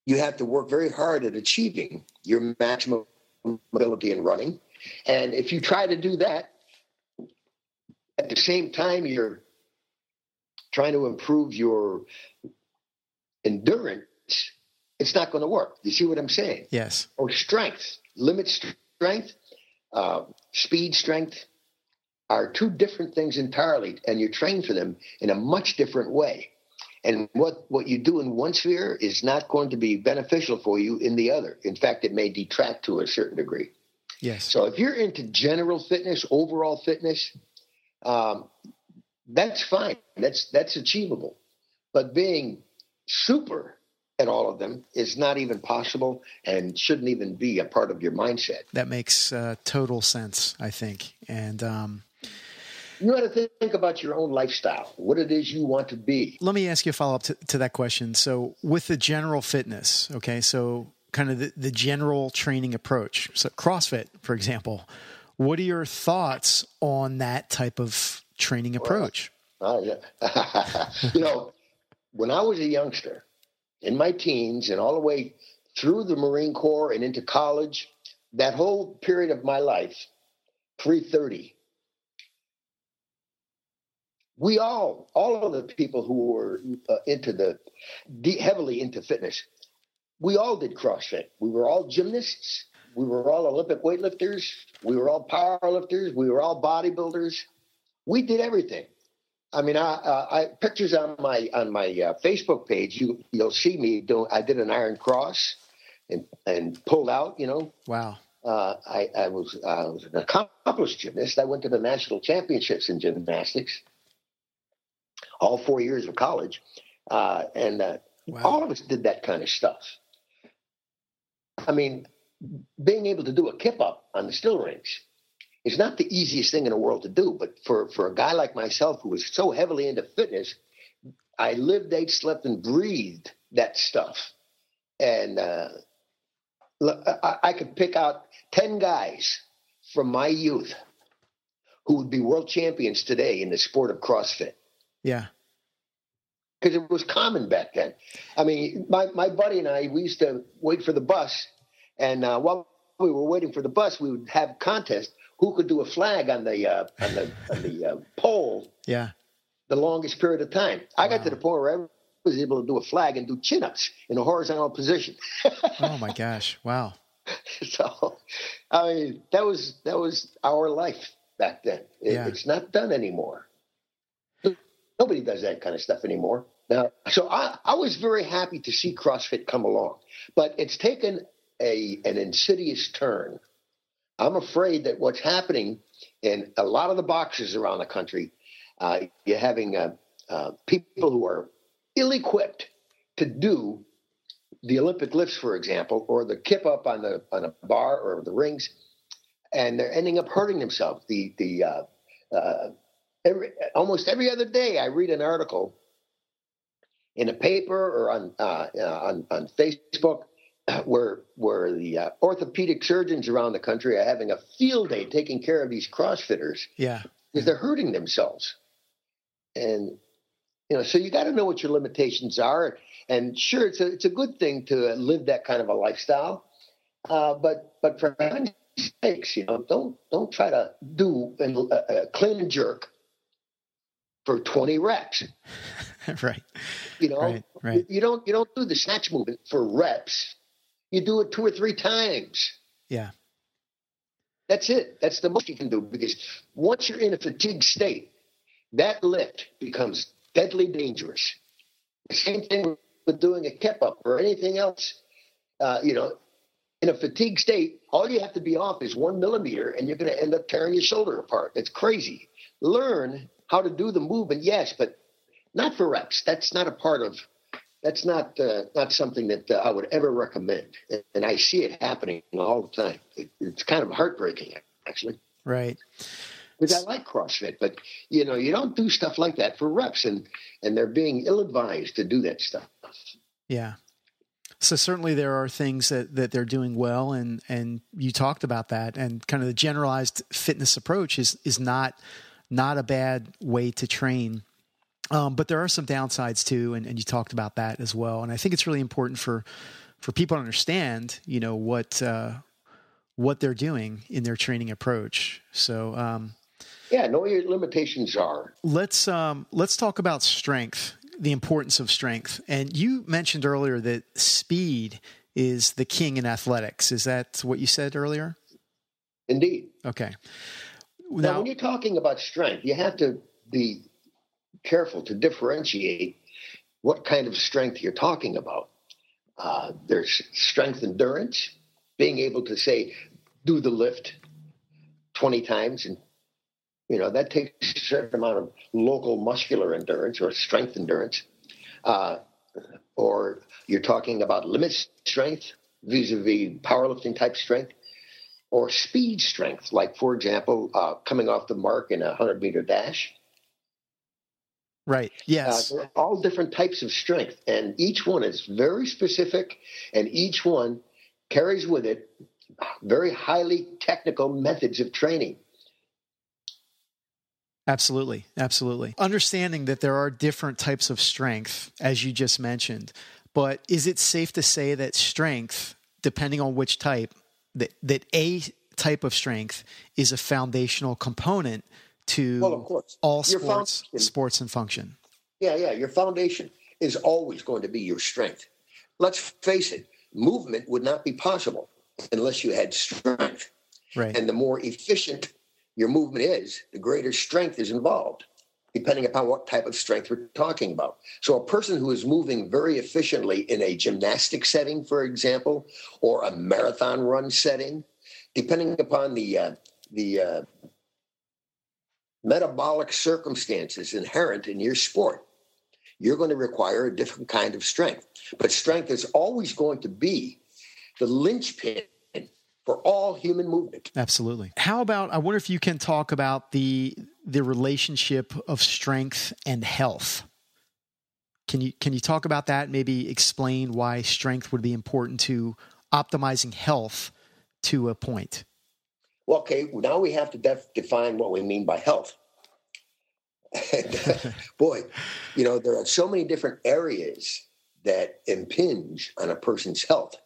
you have to work very hard at achieving your maximum mobility in running. And if you try to do that, at the same time you're trying to improve your endurance, it's not going to work. You see what I'm saying? Yes. Or strength, limit strength, uh, speed strength are two different things entirely, and you train for them in a much different way. And what, what you do in one sphere is not going to be beneficial for you in the other. In fact, it may detract to a certain degree. Yes. So if you're into general fitness, overall fitness, um, that's fine. That's that's achievable. But being super at all of them is not even possible and shouldn't even be a part of your mindset. That makes uh, total sense, I think. And um, you got to think about your own lifestyle, what it is you want to be. Let me ask you a follow up to, to that question. So, with the general fitness, okay, so kind of the, the general training approach, so CrossFit, for example, what are your thoughts on that type of training approach? Well, uh, yeah. you know, when I was a youngster, in my teens and all the way through the Marine Corps and into college, that whole period of my life, pre 30, we all, all of the people who were uh, into the, heavily into fitness, we all did CrossFit. We were all gymnasts. We were all Olympic weightlifters. We were all powerlifters. We were all bodybuilders. We did everything. I mean, I, uh, I pictures on my on my uh, Facebook page. You you'll see me doing. I did an iron cross, and and pulled out. You know. Wow. Uh, I, I was I was an accomplished gymnast. I went to the national championships in gymnastics. All four years of college, uh, and uh, wow. all of us did that kind of stuff. I mean, being able to do a kip up on the still rings is not the easiest thing in the world to do, but for, for a guy like myself who was so heavily into fitness, I lived, ate, slept, and breathed that stuff. And uh, I, I could pick out 10 guys from my youth who would be world champions today in the sport of CrossFit. Yeah. Because it was common back then. I mean, my, my buddy and I, we used to wait for the bus. And uh, while we were waiting for the bus, we would have contests who could do a flag on the uh, on the on the uh, pole. Yeah. The longest period of time. I wow. got to the point where I was able to do a flag and do chin ups in a horizontal position. oh my gosh! Wow. So, I mean, that was that was our life back then. It, yeah. It's not done anymore. Nobody does that kind of stuff anymore. Now, so I, I was very happy to see CrossFit come along, but it's taken a an insidious turn I'm afraid that what's happening in a lot of the boxes around the country, uh, you're having uh, uh, people who are ill equipped to do the Olympic lifts, for example, or the kip up on the on a bar or the rings, and they're ending up hurting themselves. The the uh, uh, every, almost every other day, I read an article in a paper or on uh, on on Facebook where where the uh, orthopedic surgeons around the country are having a field day taking care of these CrossFitters. Yeah, because they're hurting themselves, and you know, so you got to know what your limitations are. And sure, it's a it's a good thing to live that kind of a lifestyle, uh, but but for mistakes, you know, don't don't try to do a, a clean and jerk for 20 reps. right. You know, right, right. you don't you don't do the snatch movement for reps you do it two or three times. Yeah. That's it. That's the most you can do because once you're in a fatigue state, that lift becomes deadly dangerous. The same thing with doing a kip up or anything else. Uh, you know, in a fatigue state, all you have to be off is one millimeter and you're going to end up tearing your shoulder apart. It's crazy. Learn how to do the movement, yes, but not for reps. That's not a part of that's not uh, not something that uh, I would ever recommend, and I see it happening all the time. It, it's kind of heartbreaking, actually. Right. Because I like CrossFit, but you know, you don't do stuff like that for reps, and and they're being ill advised to do that stuff. Yeah. So certainly there are things that, that they're doing well, and and you talked about that, and kind of the generalized fitness approach is is not not a bad way to train um, but there are some downsides too, and, and you talked about that as well. And I think it's really important for for people to understand, you know, what uh, what they're doing in their training approach. So, um, yeah, know what your limitations are. Let's um, let's talk about strength, the importance of strength. And you mentioned earlier that speed is the king in athletics. Is that what you said earlier? Indeed. Okay. Now, now when you're talking about strength, you have to be careful to differentiate what kind of strength you're talking about. Uh, there's strength endurance, being able to say, do the lift 20 times, and you know that takes a certain amount of local muscular endurance or strength endurance. Uh, or you're talking about limit strength vis-a-vis powerlifting type strength or speed strength, like for example, uh, coming off the mark in a 100 meter dash Right. Yes. Uh, all different types of strength, and each one is very specific, and each one carries with it very highly technical methods of training. Absolutely. Absolutely. Understanding that there are different types of strength, as you just mentioned, But is it safe to say that strength, depending on which type, that, that a type of strength is a foundational component to well, of course. all sports, sports and function? Yeah, yeah. Your foundation is always going to be your strength. Let's face it, movement would not be possible unless you had strength. Right. And the more efficient your movement is, the greater strength is involved, depending upon what type of strength we're talking about. So, a person who is moving very efficiently in a gymnastic setting, for example, or a marathon run setting, depending upon the uh, the uh, metabolic circumstances inherent in your sport, you're going to require a different kind of strength. But strength is always going to be the linchpin for all human movement. Absolutely. How about I wonder if you can talk about the the relationship of strength and health. Can you can you talk about that? Maybe explain why strength would be important to optimizing health to a point. Well, okay, now we have to def- define what we mean by health. and, boy, you know, there are so many different areas that impinge on a person's health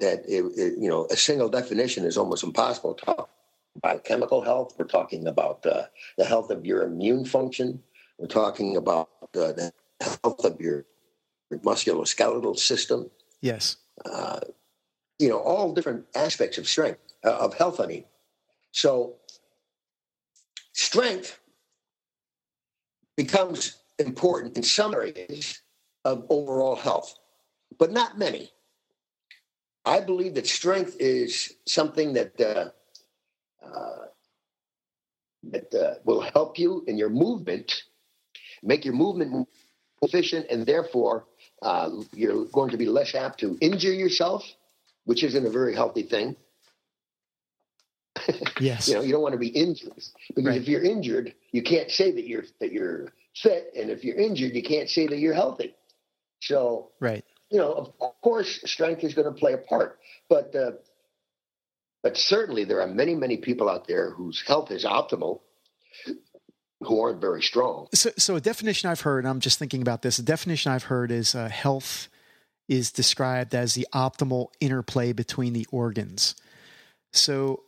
that it, it, you know a single definition is almost impossible to talk biochemical health. We're talking about uh, the health of your immune function. We're talking about uh, the health of your, your musculoskeletal system. Yes. Uh, you know all different aspects of strength uh, of health i mean so strength becomes important in some areas of overall health but not many I believe that strength is something that uh, uh, that uh, will help you in your movement, make your movement efficient, and therefore uh, you're going to be less apt to injure yourself, which isn't a very healthy thing. Yes, you know you don't want to be injured because right. if you're injured, you can't say that you're that you're fit, and if you're injured, you can't say that you're healthy. So right you know, of course, strength is going to play a part, but uh, but certainly there are many, many people out there whose health is optimal who aren't very strong. So, so a definition I've heard, I'm just thinking about this. A definition I've heard is uh, health is described as the optimal interplay between the organs. So,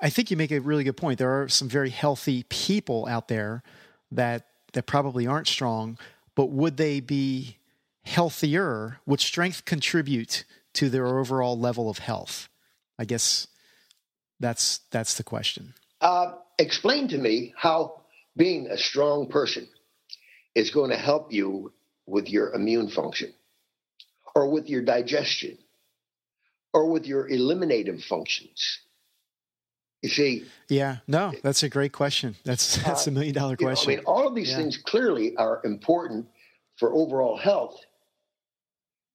I think you make a really good point. There are some very healthy people out there that that probably aren't strong, but would they be healthier, would strength contribute to their overall level of health? I guess that's that's the question. Uh, explain to me how being a strong person is going to help you with your immune function, or with your digestion, or with your eliminative functions. You see? Yeah, no, that's a great question. That's that's a million dollar question. Know, I mean, all of these yeah. things clearly are important for overall health,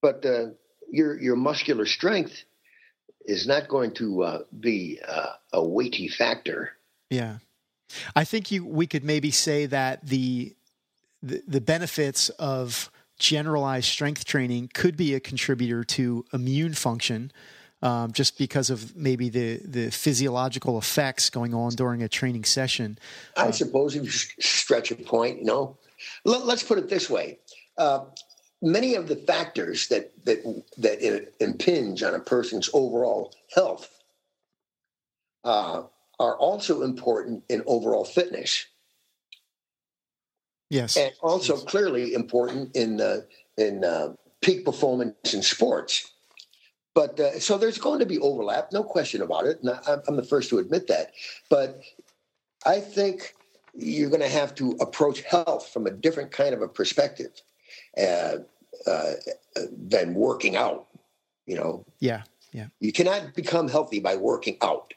but uh, your your muscular strength is not going to uh, be uh, a weighty factor. Yeah, I think you we could maybe say that the the, the benefits of generalized strength training could be a contributor to immune function. Um, just because of maybe the, the physiological effects going on during a training session. I uh, suppose if you stretch a point, you know, Let, us put it this way. Uh, many of the factors that that that impinge on a person's overall health uh, are also important in overall fitness. Yes, and also yes. clearly important in uh, in uh, peak performance in sports. But uh, so there's going to be overlap, no question about it. And I, I'm the first to admit that. But I think you're going to have to approach health from a different kind of a perspective uh, uh, than working out. You know. Yeah. Yeah. You cannot become healthy by working out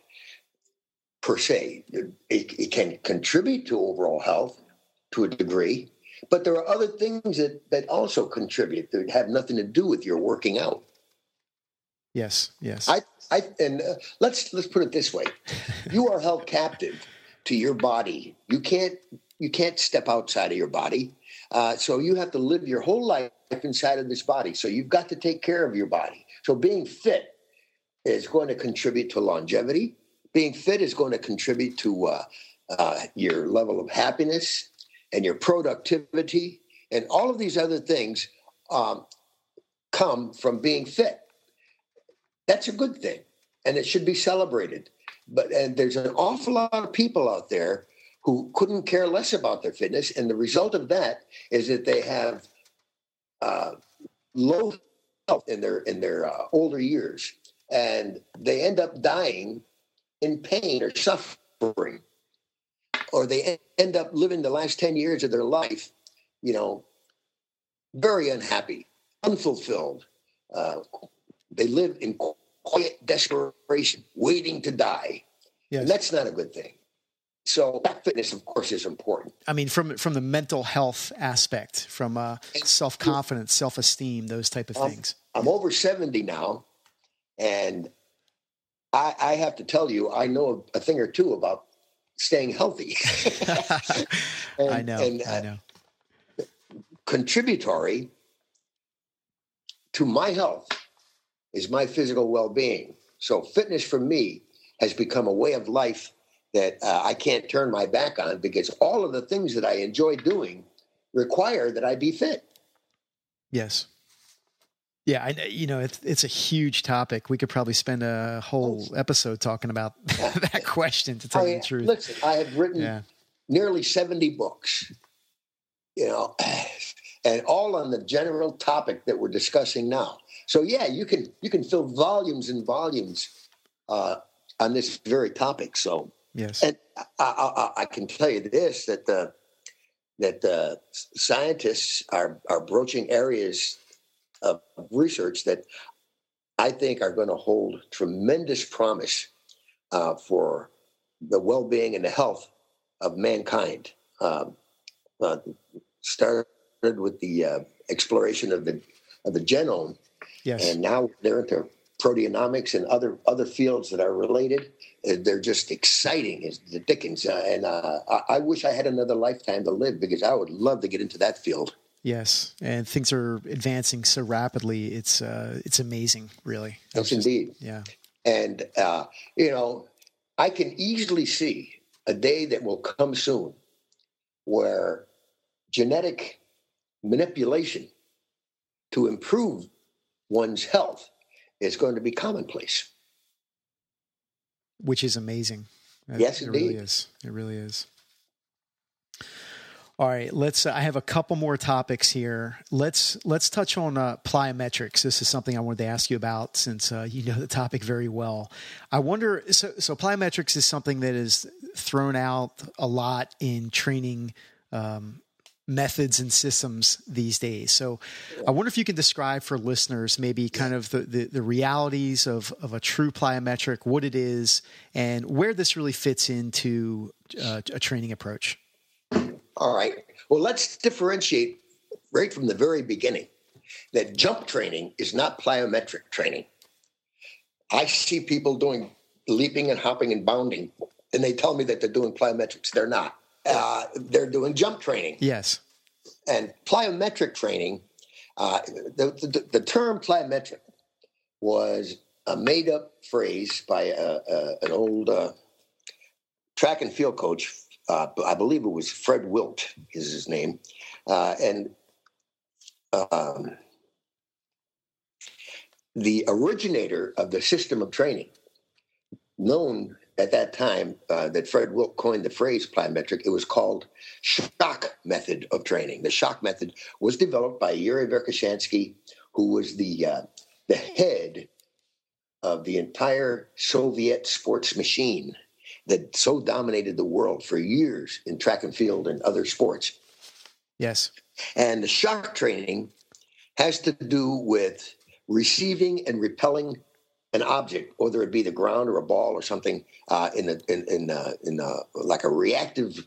per se. It, it can contribute to overall health to a degree, but there are other things that, that also contribute that have nothing to do with your working out. Yes, yes. I, I, and uh, let's let's put it this way: you are held captive to your body. You can't you can't step outside of your body. Uh, so you have to live your whole life inside of this body. So you've got to take care of your body. So being fit is going to contribute to longevity. Being fit is going to contribute to uh, uh, your level of happiness and your productivity and all of these other things um, come from being fit. That's a good thing, and it should be celebrated. But and there's an awful lot of people out there who couldn't care less about their fitness, and the result of that is that they have uh, low health in their in their uh, older years, and they end up dying in pain or suffering, or they end up living the last ten years of their life, you know, very unhappy, unfulfilled. Uh, they live in quiet desperation, waiting to die. Yes. And that's not a good thing. So fitness, of course, is important. I mean, from from the mental health aspect, from uh, self confidence, self esteem, those type of things. I'm over seventy now, and I, I, have to tell you, I know a thing or two about staying healthy. and, I know. And, uh, I know. Contributory to my health is my physical well being. So, fitness for me has become a way of life that uh, I can't turn my back on because all of the things that I enjoy doing require that I be fit. Yes. Yeah, I, you know, it's it's a huge topic. We could probably spend a whole episode talking about that question. To tell I, you the truth, listen, I have written yeah. nearly seventy books, you know, and all on the general topic that we're discussing now. So yeah, you can you can fill volumes and volumes uh, on this very topic. So yes, and I, I, I can tell you this that the that the scientists are are broaching areas of research that I think are going to hold tremendous promise uh, for the well-being and the health of mankind. Um, uh, started with the uh, exploration of the of the genome, yes. and now they're into proteomics and other other fields that are related. Uh, they're just exciting as the dickens, uh, and uh, I, I wish I had another lifetime to live because I would love to get into that field. Yes, and things are advancing so rapidly. It's uh, it's amazing, really. Yes, just, indeed. Yeah, and uh, you know, I can easily see a day that will come soon where genetic manipulation to improve one's health is going to be commonplace. Which is amazing. yes, it really is. It really is. All right, let's. Uh, I have a couple more topics here. Let's let's touch on uh, plyometrics. This is something I wanted to ask you about since uh, you know the topic very well. I wonder. So, so plyometrics is something that is thrown out a lot in training um, methods and systems these days. So, I wonder if you can describe for listeners maybe kind of the the, the realities of of a true plyometric, what it is, and where this really fits into uh, a training approach. All right. Well, let's differentiate right from the very beginning that jump training is not plyometric training. I see people doing leaping and hopping and bounding, and they tell me that they're doing plyometrics. They're not. Uh, they're doing jump training. Yes. And plyometric training, uh, the, the, the, term plyometric was a made up phrase by a, a, an old uh, track and field coach uh, I believe it was Fred Wilt is his name, uh, and um, the originator of the system of training, known at that time uh, that Fred Wilt coined the phrase plyometric, it was called shock method of training. The shock method was developed by Yuri Verkhoshansky, who was the uh, the head of the entire Soviet sports machine that so dominated the world for years in track and field and other sports. Yes. And the shock training has to do with receiving and repelling an object, whether it be the ground or a ball or something, uh, in a, in in, uh, in uh, like a reactive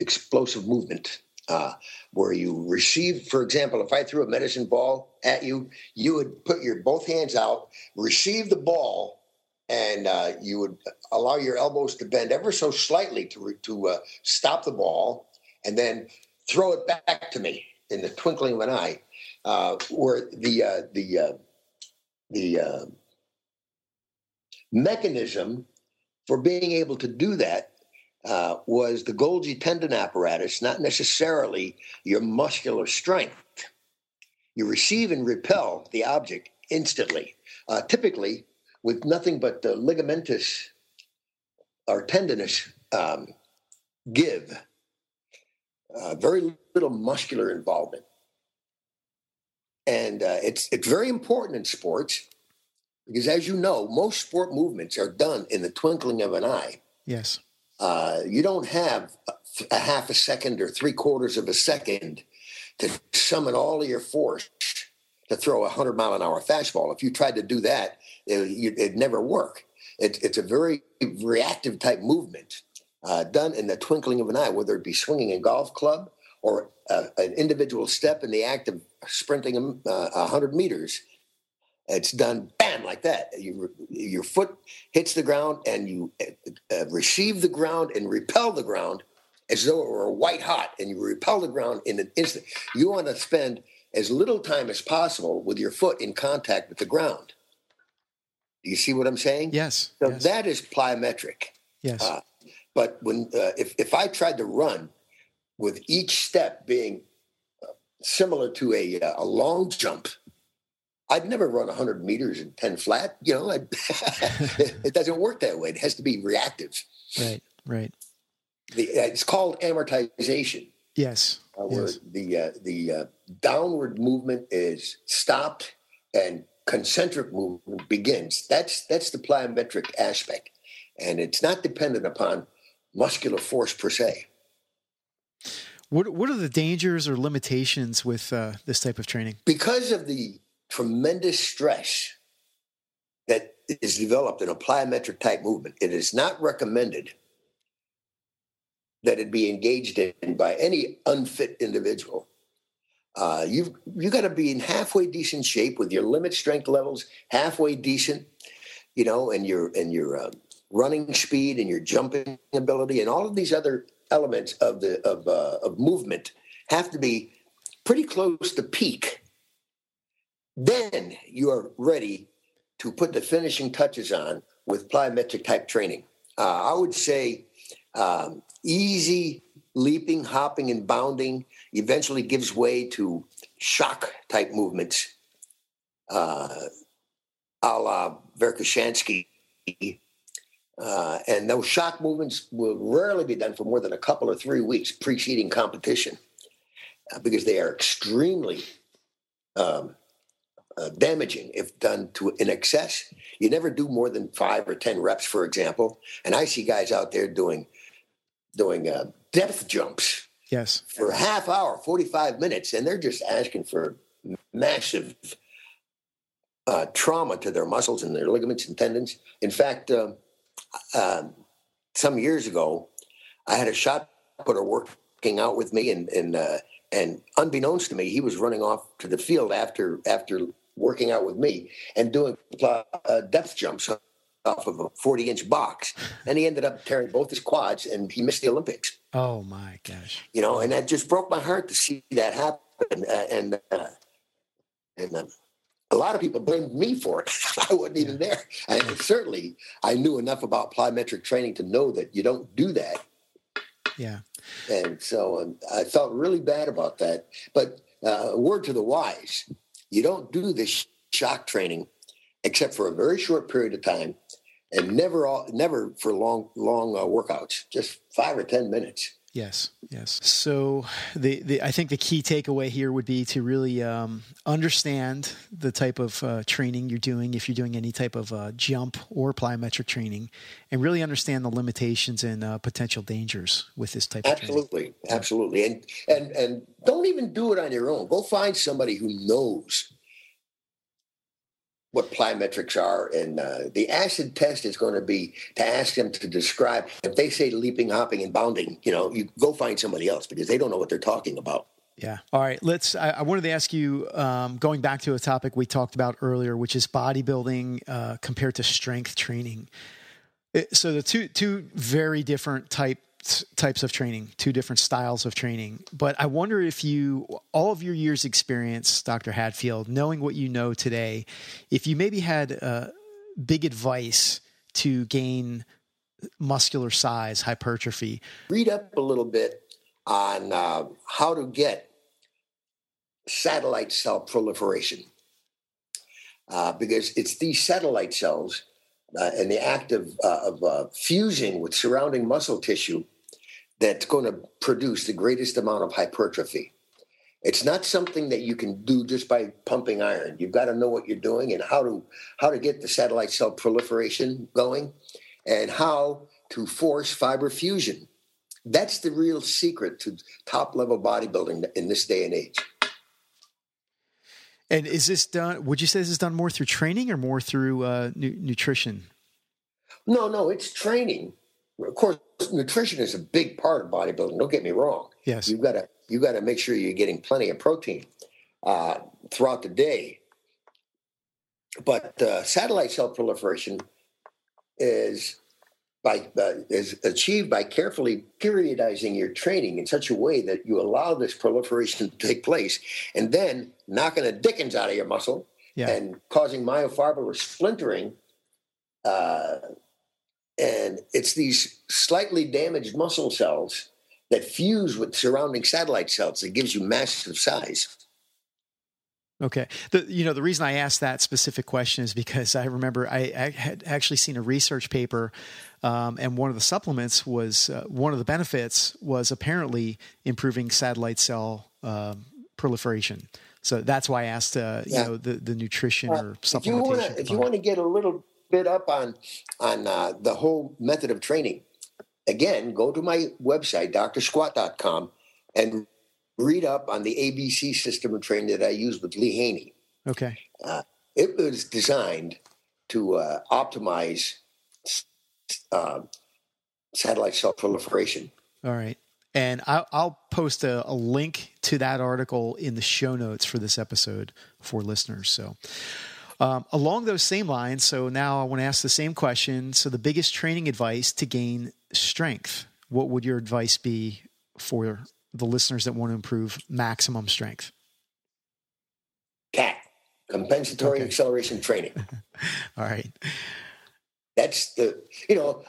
explosive movement. Uh, where you receive, for example, if I threw a medicine ball at you, you would put your both hands out, receive the ball, and you would allow your elbows to bend ever so slightly to to stop the ball, and then throw it back to me in the twinkling of an eye. Where the the the mechanism for being able to do that was the Golgi tendon apparatus, not necessarily your muscular strength. you receive and repel the object instantly, uh, typically with nothing but the ligamentous or tendinous um, give, uh, very little muscular involvement. And uh, it's, it's very important in sports because, as you know, most sport movements are done in the twinkling of an eye. Yes. Uh, you don't have a half a second or three quarters of a second to summon all of your force to throw a 100 mile an hour fastball. If you tried to do that, it, would never work. It, it's a very reactive type movement uh, done in the twinkling of an eye, whether it be swinging a golf club or uh, an individual step in the act of sprinting uh, 100 meters. It's done bam like that. You, your foot hits the ground and you uh, receive the ground and repel the ground as though it were white hot, and you repel the ground in an instant. You want to spend as little time as possible with your foot in contact with the ground. Do you see what I'm saying? Yes. So yes. that is plyometric. Yes. Uh, but when uh, if if I tried to run with each step being uh, similar to a uh, a long jump, I'd never run 100 meters in 10 flat. You know, it doesn't work that way. It has to be reactive. Right. Right. The, uh, it's called amortization. Yes. Uh, where yes. the uh, the uh, downward movement is stopped and concentric movement begins. That's that's the plyometric aspect, and it's not dependent upon muscular force per se. What what are the dangers or limitations with uh, this type of training? Because of the tremendous stress that is developed in a plyometric type movement, it is not recommended that it be engaged in by any unfit individual. Uh, you've you got to be in halfway decent shape with your limit strength levels halfway decent, you know, and your and your uh, running speed and your jumping ability and all of these other elements of the of uh, of movement have to be pretty close to peak. Then you are ready to put the finishing touches on with plyometric type training. Uh, I would say um, easy leaping, hopping, and bounding eventually gives way to shock type movements, uh, a la Verkhoshansky. Uh, and those shock movements will rarely be done for more than a couple or three weeks preceding competition uh, because they are extremely um, uh, damaging if done to in excess. You never do more than five or ten reps, for example. And I see guys out there doing doing uh, depth jumps. Yes. For a half hour, 45 minutes, and they're just asking for massive uh, trauma to their muscles and their ligaments and tendons. In fact, uh, uh, some years ago, I had a shot putter working out with me, and and uh, and unbeknownst to me, he was running off to the field after after working out with me and doing uh, depth jumps off of a 40 inch box. And he ended up tearing both his quads and he missed the Olympics. Oh my gosh. You know, and that just broke my heart to see that happen. Uh, and, uh, and, uh, a lot of people blamed me for it. I wasn't even there. And certainly, I knew enough about plyometric training to know that you don't do that. Yeah. And so um, I felt really bad about that. But uh, word to the wise, you don't do this shock training except for a very short period of time and never all, never for long long uh, workouts just five or ten minutes yes yes. So the, the i think the key takeaway here would be to really um, understand the type of uh, training you're doing if you're doing any type of uh, jump or plyometric training and really understand the limitations and uh, potential dangers with this type absolutely, of training. Absolutely. And and and don't even do it on your own. Go find somebody who knows what plyometrics are. And uh, the acid test is going to be to ask them to describe, if they say leaping, hopping, and bounding, you know, you go find somebody else because they don't know what they're talking about. Yeah. All right. Let's. I, I wanted to ask you, um, going back to a topic we talked about earlier, which is bodybuilding uh, compared to strength training. It, so the two two very different type types of training, two different styles of training. But I wonder if you, all of your years' experience, Dr. Hatfield, knowing what you know today, if you maybe had uh, big advice to gain muscular size, hypertrophy. Read up a little bit on uh, how to get satellite cell proliferation. Uh, because it's these satellite cells uh, and the act of, uh, of uh, fusing with surrounding muscle tissue that's going to produce the greatest amount of hypertrophy. It's not something that you can do just by pumping iron. You've got to know what you're doing and how to how to get the satellite cell proliferation going, and how to force fiber fusion. That's the real secret to top level bodybuilding in this day and age. And is this done? Would you say this is done more through training or more through uh, nu- nutrition? No, no, it's training. Of course, nutrition is a big part of bodybuilding. Don't get me wrong. Yes, you've got to you got to make sure you're getting plenty of protein uh, throughout the day. But uh, satellite cell proliferation is by uh, is achieved by carefully periodizing your training in such a way that you allow this proliferation to take place, and then knocking the dickens out of your muscle yeah. and causing myofibrillar splintering. Uh, and it's these slightly damaged muscle cells that fuse with surrounding satellite cells that gives you massive size. Okay. The, you know, the reason I asked that specific question is because I remember I, I had actually seen a research paper, um, and one of the supplements was uh, one of the benefits was apparently improving satellite cell uh, proliferation. So that's why I asked, uh, yeah. you know, the, the nutrition uh, or supplementation. If you want to get a little bit up on on uh, the whole method of training, again, go to my website, drsquat.com, and read up on the ABC system of training that I use with Lee Haney. Okay. Uh, it was designed to uh, optimize uh, satellite cell proliferation. All right. And I'll, I'll post a, a, link to that article in the show notes for this episode for listeners. So, um, along those same lines, so now I want to ask the same question. So, the biggest training advice to gain strength, what would your advice be for the listeners that want to improve maximum strength? CAT, compensatory okay. acceleration training. All right. That's the, you know,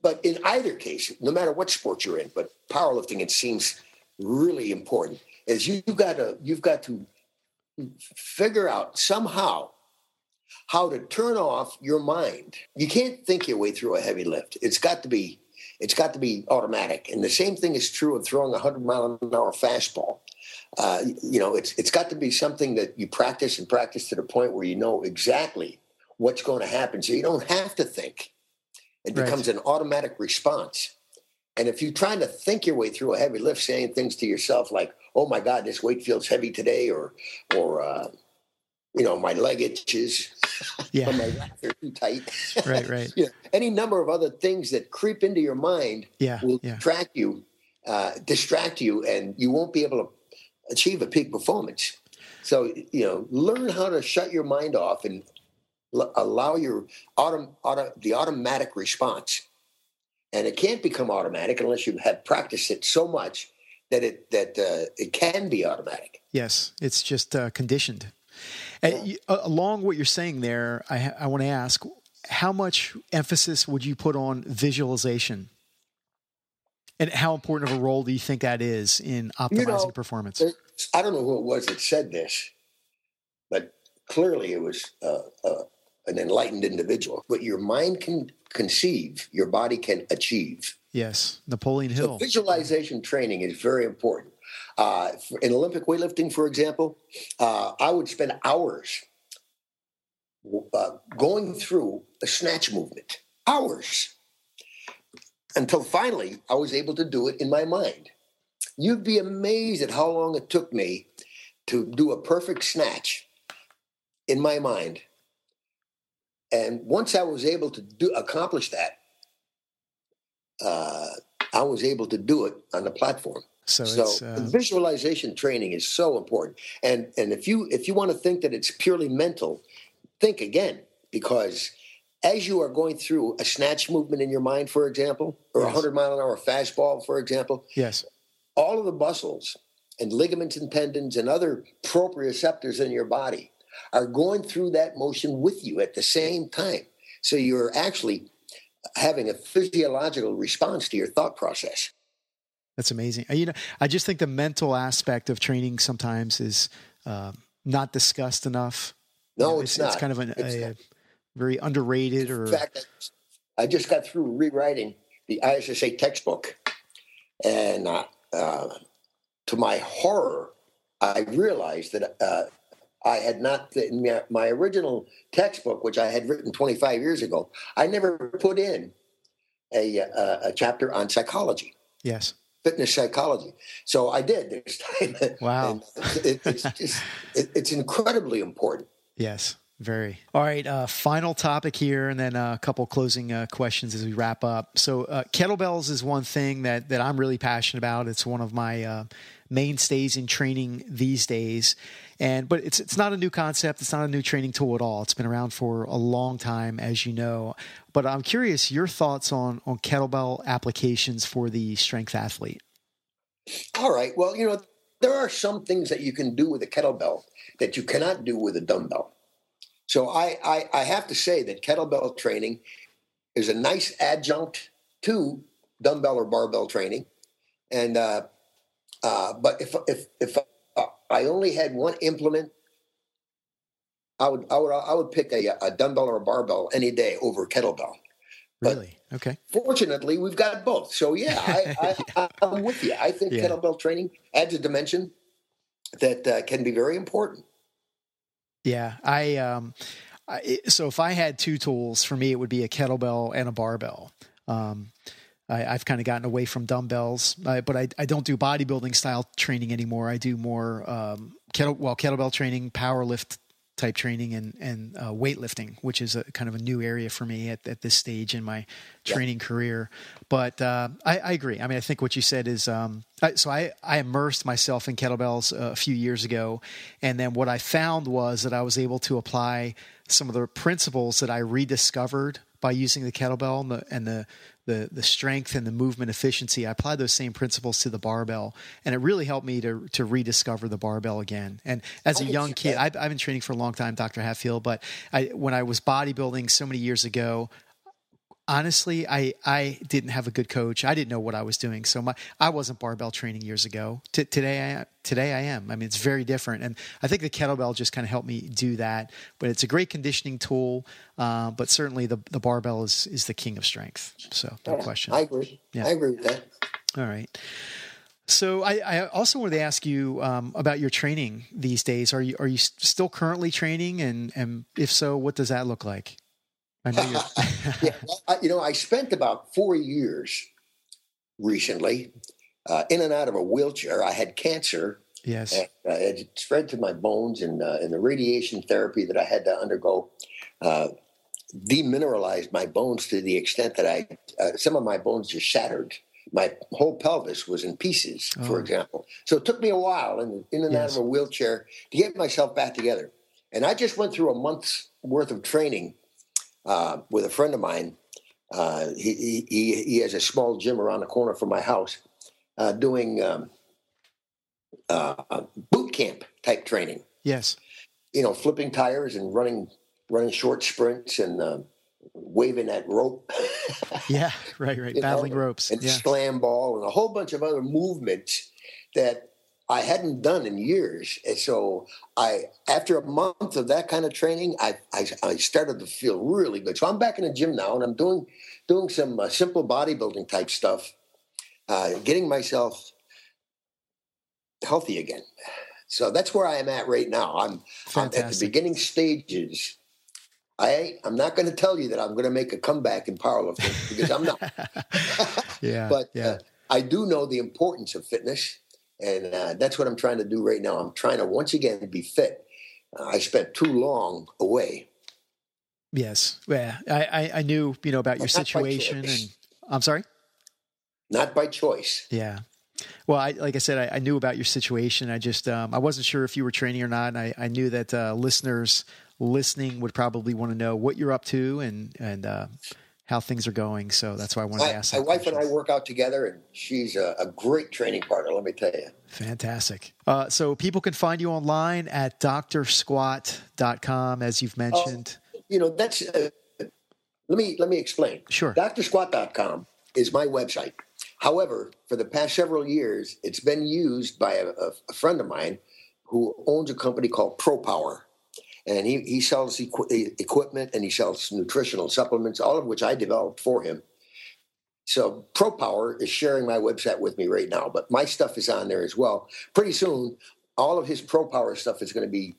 but in either case, no matter what sport you're in, but powerlifting, it seems really important, is you've got to, you've got to figure out somehow how to turn off your mind. You can't think your way through a heavy lift. It's got to be it's got to be automatic. And the same thing is true of throwing a 100 mile an hour fastball. Uh, you know, it's it's got to be something that you practice and practice to the point where you know exactly what's going to happen. So you don't have to think. It right. becomes an automatic response. And if you're trying to think your way through a heavy lift, saying things to yourself like, "Oh my God, this weight feels heavy today," or, or uh, you know, my leg itches. Yeah. my legs are too tight. right, right. you know, any number of other things that creep into your mind yeah, will yeah. distract you, uh, distract you, and you won't be able to achieve a peak performance. So, you know, learn how to shut your mind off and l- allow your auto, auto, the automatic response. And it can't become automatic unless you have practiced it so much that it that uh, it can be automatic. Yes, it's just uh, conditioned. And uh, along what you're saying there, I, I want to ask how much emphasis would you put on visualization? And how important of a role do you think that is in optimizing you know, performance? I don't know who it was that said this, but clearly it was uh, uh, an enlightened individual. What your mind can conceive, your body can achieve. Yes, Napoleon Hill. So visualization training is very important. Uh, in Olympic weightlifting, for example, uh, I would spend hours uh, going through a snatch movement, hours, until finally I was able to do it in my mind. You'd be amazed at how long it took me to do a perfect snatch in my mind. And once I was able to do accomplish that, uh, I was able to do it on the platform. So, so uh... visualization training is so important. And and if you if you want to think that it's purely mental, think again because as you are going through a snatch movement in your mind, for example, or a yes. 100 mile an hour fastball, for example, yes, all of the muscles and ligaments and tendons and other proprioceptors in your body are going through that motion with you at the same time. So you're actually having a physiological response to your thought process. That's amazing. You know, I just think the mental aspect of training sometimes is uh, not discussed enough. No, You know, it's, not. It's kind of an, It's a, not. very underrated or fact, I just got through rewriting the ISSA textbook, and uh, uh, to my horror, I realized that uh, I had not in my, my original textbook, which I had written 25 years ago. I never put in a, a, a chapter on psychology, yes. Fitness psychology. So I did this time. Wow. It, it's just it, it's incredibly important. Yes, very. All right, uh, final topic here, and then uh, a couple closing uh, questions as we wrap up. So, uh, kettlebells is one thing that that I'm really passionate about. It's one of my uh, mainstays in training these days, and but it's it's not a new concept. It's not a new training tool at all. It's been around for a long time, as you know. But I'm curious your thoughts on on kettlebell applications for the strength athlete. All right. Well, you know, there are some things that you can do with a kettlebell that you cannot do with a dumbbell. So I, I, I have to say that kettlebell training is a nice adjunct to dumbbell or barbell training. And uh, uh, but if if if I only had one implement, I would I would I would pick a, a dumbbell or a barbell any day over kettlebell. But- Really? Okay. Fortunately, we've got both. So yeah, I, I, I'm with you. I think Yeah. kettlebell training adds a dimension that uh, can be very important. Yeah, I um, I, so if I had two tools for me, it would be a kettlebell and a barbell. Um, I, I've kind of gotten away from dumbbells, uh, but I, I don't do bodybuilding style training anymore. I do more um, kettle well kettlebell training, power lift type training, and and uh, weightlifting, which is a kind of a new area for me at, at this stage in my training career. But uh, I, I agree. I mean, I think what you said is um, I, so. I I immersed myself in kettlebells uh, a few years ago, and then what I found was that I was able to apply some of the principles that I rediscovered by using the kettlebell and the and the the, the strength and the movement efficiency. I applied those same principles to the barbell, and it really helped me to to rediscover the barbell again. And as a oh, young kid. I've, I've been training for a long time, Dr. Hatfield. But I, when I was bodybuilding so many years ago, honestly, I, I didn't have a good coach. I didn't know what I was doing. So my, I wasn't barbell training years ago. T- today, I, today I am. I mean, it's very different. And I think the kettlebell just kind of helped me do that. But it's a great conditioning tool. Uh, but certainly the, the barbell is, is the king of strength. So no question. I agree. Yeah. I agree with that. All right. So I, I also wanted to ask you um, about your training these days. Are you are you still currently training, and and if so, what does that look like? I know you're. yeah, I, you know, I spent about four years recently uh, in and out of a wheelchair. I had cancer. yes. And, uh, it spread to my bones, and, uh, and the radiation therapy that I had to undergo uh, demineralized my bones to the extent that I uh, some of my bones just shattered. My whole pelvis was in pieces, for Oh. example. So it took me a while in, in and out of a wheelchair to get myself back together. And I just went through a month's worth of training uh, with a friend of mine. Uh, he, he, he he has a small gym around the corner from my house, uh, doing um, uh, boot camp type training. Yes. You know, flipping tires and running running short sprints and uh, waving that rope Yeah. Right. Right. You know, Battling ropes. and Yeah. slam ball and a whole bunch of other movements that I hadn't done in years. And so I, after a month of that kind of training, I, I, I started to feel really good. So I'm back in the gym now and I'm doing, doing some uh, simple bodybuilding type stuff, uh, getting myself healthy again. So that's where I am at right now. I'm, I'm at the beginning stages. I, I'm not going to tell you that I'm going to make a comeback in powerlifting because I'm not. Yeah. but yeah. uh, I do know the importance of fitness, and uh, that's what I'm trying to do right now. I'm trying to once again be fit. Uh, I spent too long away. yes. Yeah. I, I I knew you know about your situation, and I'm sorry. Not by choice. Yeah. Well, I, like I said, I, I knew about your situation. I just um, I wasn't sure if you were training or not. And I, I knew that uh, listeners listening would probably want to know what you're up to and and uh, how things are going. So that's why I wanted My, to ask. my wife and I work out together, and she's a, a great training partner. Let me tell you. Fantastic. Uh, so people can find you online at drsquat.com, as you've mentioned. You know, that's. Uh, let me let me explain. Sure. DrSquat.com is my website. However, for the past several years, it's been used by a, a friend of mine who owns a company called ProPower. And he, he sells equi- equipment and he sells nutritional supplements, all of which I developed for him. So ProPower is sharing my website with me right now, but my stuff is on there as well. Pretty soon, all of his ProPower stuff is going to be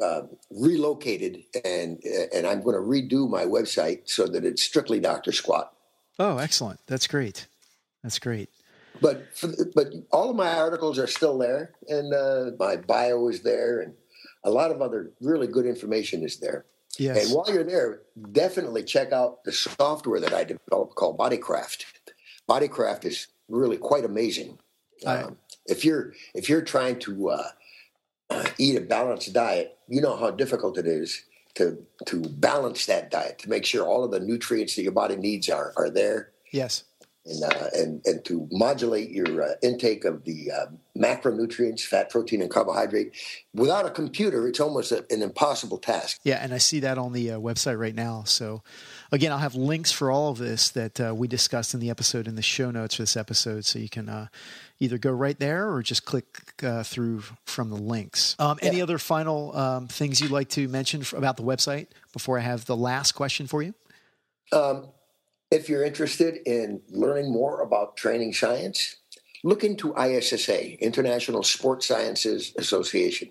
uh, relocated, and and I'm going to redo my website so that it's strictly Doctor Squat. Oh, excellent! That's great. That's great. But the, but all of my articles are still there, and uh, my bio is there, and a lot of other really good information is there. Yes. And while you're there, definitely check out the software that I developed called Bodycraft. Bodycraft is really quite amazing. Um, if you're if you're trying to uh, eat a balanced diet, you know how difficult it is to to balance that diet to make sure all of the nutrients that your body needs are are there. Yes. And, uh, and and to modulate your uh, intake of the uh, macronutrients, fat, protein, and carbohydrate. Without a computer, it's almost a, an impossible task. Yeah, and I see that on the uh, website right now. So, again, I'll have links for all of this that uh, we discussed in the episode in the show notes for this episode, so you can uh, either go right there or just click uh, through from the links. Um, any other final um, things you'd like to mention f- about the website before I have the last question for you? Um, if you're interested in learning more about training science, look into ISSA, International Sports Sciences Association.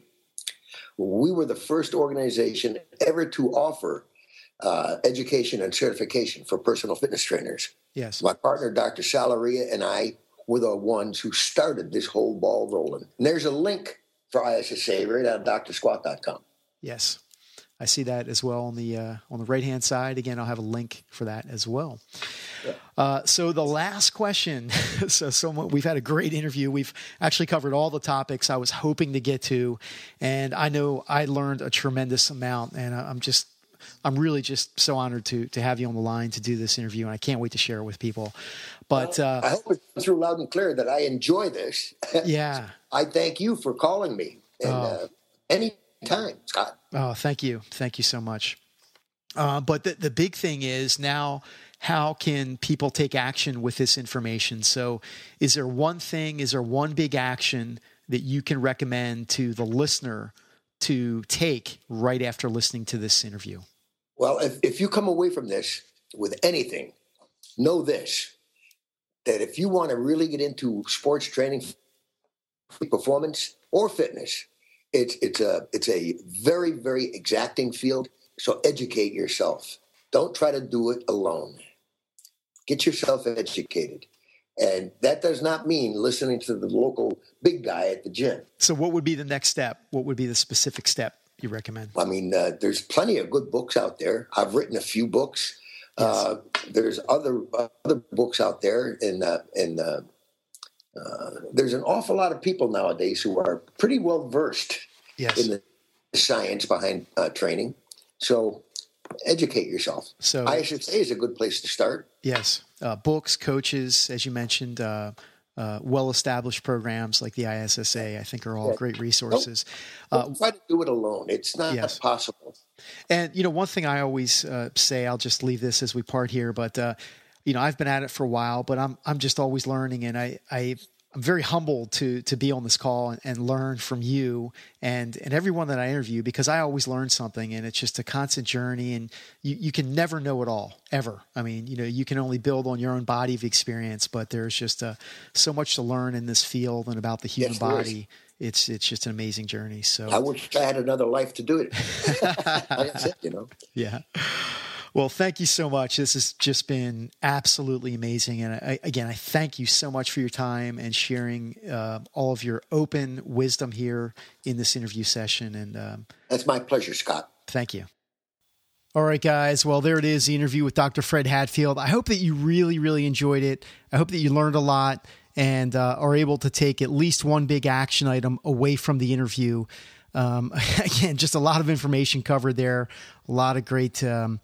We were the first organization ever to offer uh, education and certification for personal fitness trainers. Yes. My partner, Dr. Sal Arria, and I were the ones who started this whole ball rolling. And there's a link for ISSA right on drsquat.com. Yes. I see that as well on the uh, on the right hand side. Again, I'll have a link for that as well. Uh, so the last question. so, someone we've had a great interview. We've actually covered all the topics I was hoping to get to, and I know I learned a tremendous amount. And I'm just, I'm really just so honored to to have you on the line to do this interview, and I can't wait to share it with people. But uh, I hope it's through loud and clear that I enjoy this. yeah, I thank you for calling me. And Oh. uh, anytime, Scott. Oh, thank you. Thank you so much. Uh, but the, the big thing is now, how can people take action with this information? So, is there one thing, is there one big action that you can recommend to the listener to take right after listening to this interview? Well, if, if you come away from this with anything, know this that if you want to really get into sports training, performance, or fitness, it's, it's, a, it's a very, very exacting field. So educate yourself. Don't try to do it alone. Get yourself educated. And that does not mean listening to the local big guy at the gym. So, what would be the next step? What would be the specific step you recommend? I mean, uh, there's plenty of good books out there. I've written a few books. Uh, there's other other books out there, and uh, and uh, uh, there's an awful lot of people nowadays who are pretty well versed Yes. in the science behind uh, training. So educate yourself. So- ISSA is a good place to start. Yes. Uh, books, coaches, as you mentioned, uh, uh, well established programs like the ISSA, I think, are all great resources. Uh, Don't try to do it alone. It's not Yes. possible. And you know, one thing I always uh, say, I'll just leave this as we part here, but uh, you know, I've been at it for a while, but I'm I'm just always learning, and I I I'm very humbled to to be on this call and, and learn from you and and everyone that I interview because I always learn something, and it's just a constant journey, and you you can never know it all ever. I mean, you know, you can only build on your own body of experience, but there's just uh, so much to learn in this field and about the human Yes, there is. body. It's it's just an amazing journey. So I wish I had another life to do it. like I said, you know. Yeah. Well, thank you so much. This has just been absolutely amazing. And I, again, I thank you so much for your time and sharing uh, all of your open wisdom here in this interview session. And um, That's my pleasure, Scott. thank you. All right, guys. Well, there it is the interview with Dr. Fred Hatfield. I hope that you really, really enjoyed it. I hope that you learned a lot and uh, are able to take at least one big action item away from the interview. Um, again, just a lot of information covered there, a lot of great um,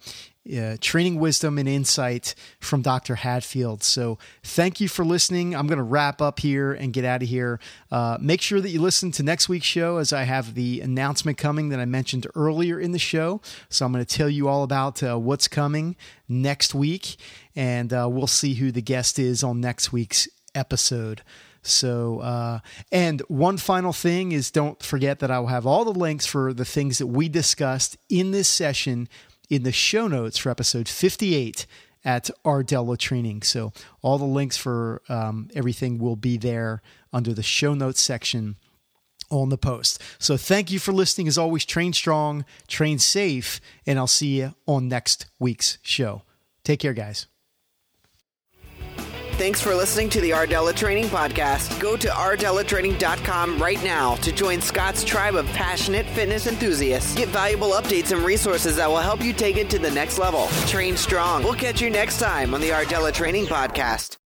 uh, training wisdom and insight from Dr. Hatfield. So, thank you for listening. I'm going to wrap up here and get out of here. Uh, make sure that you listen to next week's show as I have the announcement coming that I mentioned earlier in the show. So, I'm going to tell you all about uh, what's coming next week, and uh, we'll see who the guest is on next week's episode. So, uh, and one final thing is don't forget that I will have all the links for the things that we discussed in this session in the show notes for episode 58 at Rdella Training. So, all the links for um, everything will be there under the show notes section on the post. So, thank you for listening. As always, train strong, train safe, and I'll see you on next week's show. Take care, guys. Thanks for listening to the Rdella Training Podcast. Go to rdellatraining.com right now to join Scott's tribe of passionate fitness enthusiasts. Get valuable updates and resources that will help you take it to the next level. Train strong. We'll catch you next time on the Rdella Training Podcast.